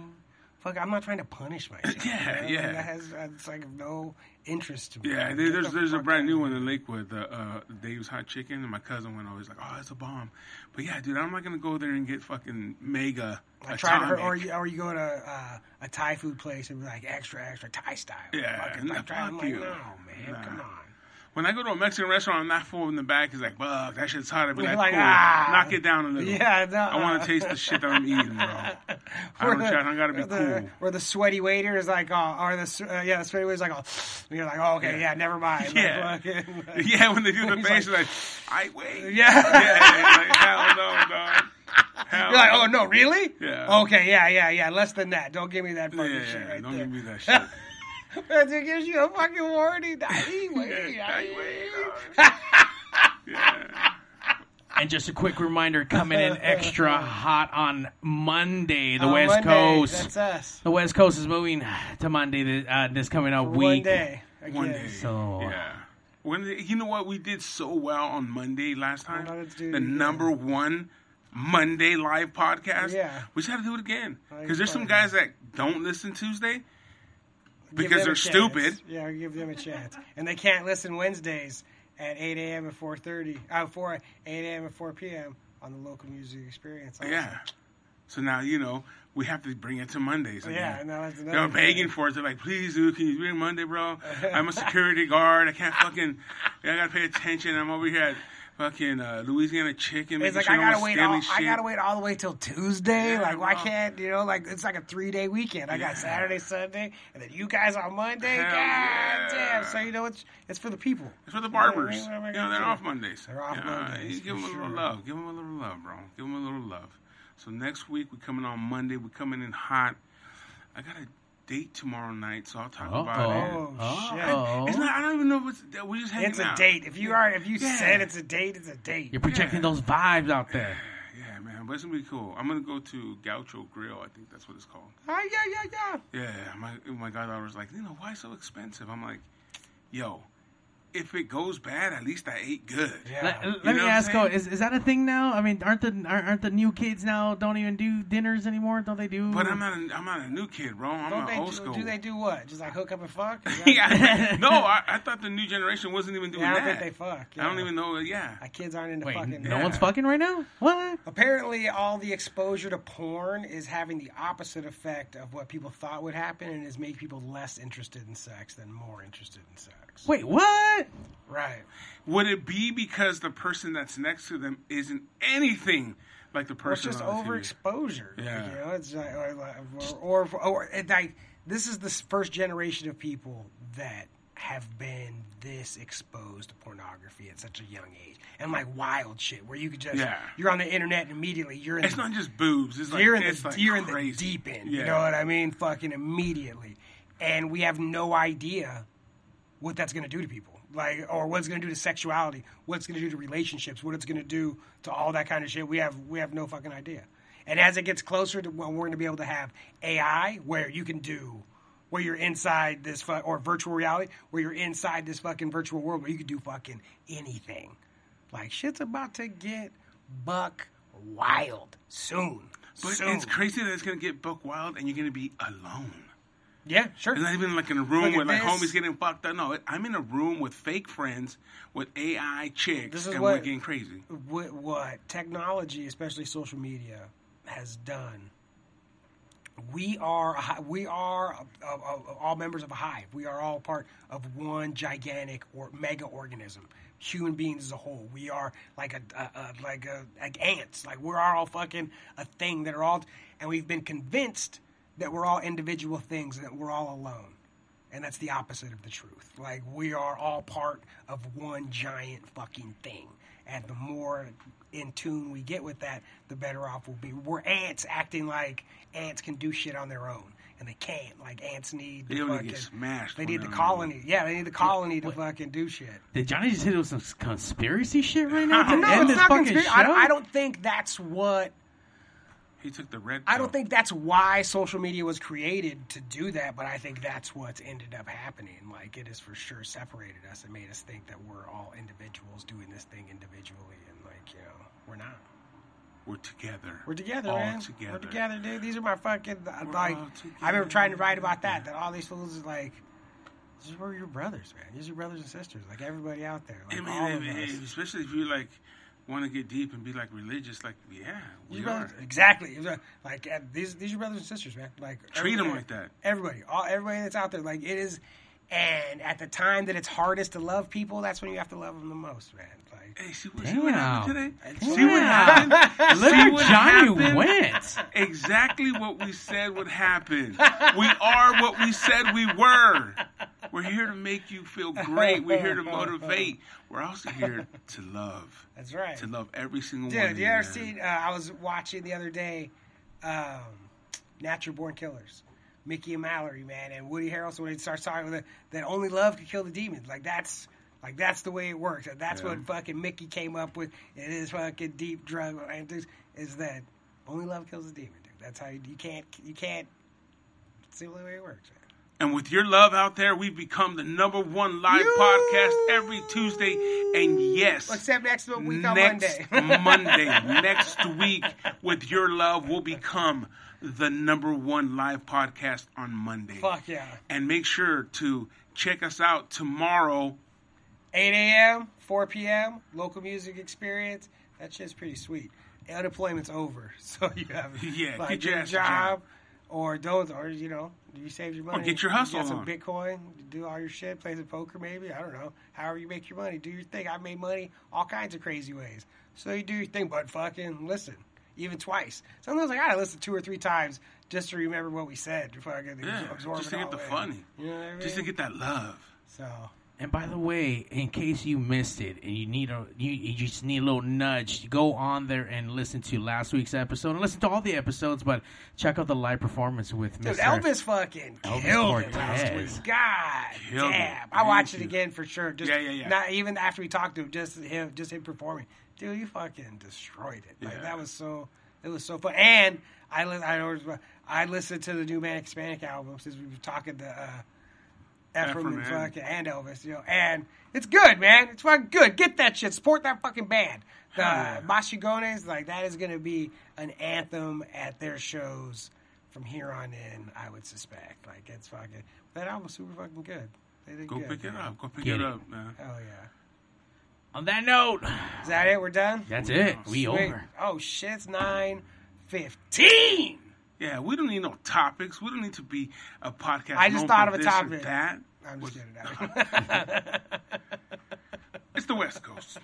Fuck, I'm not trying to punish myself.
Yeah,
you know?
yeah.
That has it's like no interest to me.
Yeah,
Like,
there's
the
there's a brand new one in Lakewood, the uh, Dave's Hot Chicken, and my cousin went always like, oh, it's a bomb. But yeah, dude, I'm not gonna go there and get fucking mega
I try to,
atomic.
or you, or you go to uh, a Thai food place and be like extra, extra Thai style.
Yeah,
Fucking,
no,
like, try- I'm like,
you.
no, man,
Nah.
come on.
When I go to a Mexican restaurant, I'm not full in the back. He's like, "Fuck, that shit's hot." I be like,
like,
"Cool,
ah.
knock it down a little."
Yeah, no,
I want
uh,
to taste the shit that I'm eating, bro. I don't try. I gotta be
the,
cool.
Where the sweaty waiter is like, oh, or the uh, yeah, the sweaty waiter's like, oh, you're like, oh, okay,
Yeah.
yeah, never mind. Like,
Yeah.
fucking-
Yeah, when they do the face,
like-
like, I wait.
Yeah.
yeah. Like, hell no, dog. Hell
You're like, oh no, really?
Yeah.
Okay, yeah, yeah, yeah. Less than that. Don't give me that
Yeah,
fucking
yeah,
shit right
don't
there.
give me that shit.
It gives you a fucking warning. Aye, wait,
Yeah,
wait.
wait. Yeah.
And just a quick reminder, coming in extra hot on Monday, the
On
West
Monday,
Coast.
That's us.
The West Coast is moving to Monday uh, this coming up
For
week.
One day.
One day.
So-
yeah. When the- you know what we did so well on Monday last time,
Well, let's do
the
it again.
number one Monday live podcast.
Yeah.
we just got to do it again
Oh,
because there's some guys that don't listen Tuesday
Give
because they're stupid.
Yeah, give them a chance. And they can't listen Wednesdays at 8 a.m. and 4.30, uh, 4, 8 a.m. and 4 p.m. on the local music experience. also.
Yeah. So now you know we have to bring it to Mondays. Again.
Yeah, now that's another
They're begging for it. They're like, please, dude, can you bring Monday, bro? I'm a security guard. I can't fucking. I gotta pay attention. I'm over here at fucking uh, Louisiana Chicken.
It's like
sure
I gotta wait. All, I gotta wait all the way till Tuesday.
Yeah,
like, why
bro.
can't you know? Like, it's like a three day weekend. I got Saturday, Sunday, and then you guys on Monday.
Hell
God
yeah.
damn! So you know, it's it's for the people.
It's for the barbers.
Am I
You know, they're off Mondays.
They're off
Yeah,
Mondays,
You give them a little
sure.
love. Give them a little love, bro. Give them a little love. So next week we coming on Monday. we coming in hot. I gotta date tomorrow night, so I'll talk
Uh-oh.
about it.
Oh, shit.
Uh-oh.
It's not. I don't even know what's. We're just hanging
It's a
out.
date. If you are, if you
Yeah.
said it's a date, it's a date.
You're projecting those vibes out there.
Yeah, man, but it's gonna be cool. I'm gonna go to Gaucho Grill. I think that's what it's called.
Oh yeah, yeah, yeah.
Yeah, my my goddaughter was like, you know, why so expensive? I'm like, yo, if it goes bad, at least I ate good.
Yeah.
Let, let me ask, oh, is, is that a thing now? I mean, aren't the aren't, aren't the new kids now don't even do dinners anymore? Don't they do?
But I'm not. A, I'm not a new kid, bro. I'm
Don't
an
they
old
do,
school.
do they do what? Just like hook up and fuck?
Yeah. No, I, I thought the new generation wasn't even doing
Yeah, I don't
that.
think they fuck.
I don't even know. Yeah.
My kids aren't into
Wait,
fucking.
no
Yeah.
one's fucking right now. What?
Apparently, all the exposure to porn is having the opposite effect of what people thought would happen, and has made people less interested in sex than more interested in sex.
Wait, what?
Right.
Would it be because the person that's next to them isn't anything like the
Or it's
person?
just
on the TV?
overexposure.
Yeah.
You know, it's like, or, or, or, or it, like this is the first generation of people that have been this exposed to pornography at such a young age, and like wild shit where you could just
Yeah.
you're on the internet and immediately you're in
It's
the,
not just boobs. It's like
you're in
it's
the
like
you're in the deep end.
Yeah.
You know what I mean? Fucking immediately, and we have no idea what that's going to do to people, like, or what it's going to do to sexuality, what it's going to do to relationships, what it's going to do to all that kind of shit. We have we have no fucking idea. And as it gets closer to when we're going to be able to have AI, where you can do, where you're inside this fu- or virtual reality, where you're inside this fucking virtual world, where you can do fucking anything. Like shit's about to get buck wild soon.
But
soon.
it's crazy that it's gonna get buck wild and you're gonna be alone.
Yeah, sure.
It's not even like in a room
Look
where like
this.
homies getting fucked up. No, I'm in a room with fake friends with AI chicks, and
what-
we're getting crazy.
what, what technology, especially social media, has done. We are a we are uh, uh, all members of a hive. We are all part of one gigantic or mega organism. Human beings as a whole. We are like a, a, a like a like ants. Like we're all fucking a thing that are all, and we've been convinced that we're all individual things and that we're all alone. And that's the opposite of the truth. Like we are all part of one giant fucking thing. And the more in tune we get with that, the better off we'll be. We're ants acting like ants can do shit on their own. And they can't. Like ants need
They
the
only
fucking,
get smashed.
They need the
they're
colony. Yeah, they need the colony to fucking do shit.
Did Johnny just hit it with some conspiracy shit right now to
No,
end
it's
this
not
fucking
conspiracy.
show?
I, I don't think that's what
He took the red.
I don't think that's why social media was created to do that, but I think that's what's ended up happening. Like it has for sure separated us and made us think that we're all individuals doing this thing individually, and like you know, we're not.
we're together.
We're together,
all
man.
Together.
We're together, dude. These are my fucking
We're
like. I remember trying to write about that. That all these fools is like. These are your brothers, man. These are your brothers and sisters. Like everybody out there. Like
I mean,
of us.
especially if you like want to get deep and be like religious, like yeah, we
These
are.
exactly. Like uh, these, these are brothers and sisters, man. Like
treat
them
like that.
Everybody, all everybody that's out there, like it is. And at the time that it's hardest to love people, that's when you have to love them the most, man. Like
Hey, see what, see what happened today?
Damn.
See what happened?
Look
See
where
what
Johnny
happened?
went.
Exactly what we said would happen. We are what we said we were. We're here to make you feel great. We're here to motivate. We're also here to love.
that's right.
To love every single one.
Dude,
of
you ever seen? Uh, I was watching the other day, um, Natural Born Killers, Mickey and Mallory, man, and Woody Harrelson when he starts talking with it, that only love can kill the demons. Like that's like that's the way it works. And that's
Yeah.
what fucking Mickey came up with in his fucking deep drug and this- is that only love kills the demon, dude. That's how you, you can't you can't. It's the only way it works. Man.
And with your love out there, we've become the number one live
You-
podcast every Tuesday. And yes,
Except next week on Monday.
Monday, next week, with your love, will become the number one live podcast on Monday.
Fuck yeah.
And make sure to check us out tomorrow.
8 a.m., 4 p.m., local music experience. That shit's pretty sweet. Unemployment's over, so you have
Yeah,
like,
get your
a job, or don't, or you know, you save your money.
Or get your
you
hustle
Get some
on.
Bitcoin, do all your shit, play some poker, maybe. I don't know. However you make your money, do your thing. I made money all kinds of crazy ways. So you do your thing, but fucking listen, even twice. Sometimes I gotta listen two or three times just to remember what we said. Before i get to
Yeah,
absorb
just to get the
in.
funny.
You know what I mean?
Just to get that love.
So
And by the way, in case you missed it and you need a you, you just need a little nudge, go on there and listen to last week's episode and listen to all the episodes, but check out the live performance with
Dude,
Mr.
Elvis fucking
Elvis
killed it last week. God
Killed it.
damn! I watched it again for sure. Just
Yeah, yeah, yeah.
Not even after we talked to him, just him, just him performing. Dude, you fucking destroyed it. Like
Yeah.
that was so. It was so fun. And I li- I always I listened to the new Manic Hispanic album since we were talking to uh, Ephraim and
Ephraim and-
fucking and Elvis, you know, and it's good, man. It's fucking good. Get that shit. Support that fucking band. The
Hell yeah.
Mashigones, like that is gonna be an anthem at their shows from here on in. I would suspect. Like it's fucking that album's super fucking good. They did
Go
good,
pick it up. Go pick
Get
it
it.
up, man.
Hell yeah.
On that note,
Is that it? We're done.
that's it. We
Sweet.
over.
Oh shit! It's nine fifteen.
Yeah, we don't need no topics. We don't need to be a podcast.
I just thought of a topic.
That.
I'm just
Was-
kidding.
It's the West Coast.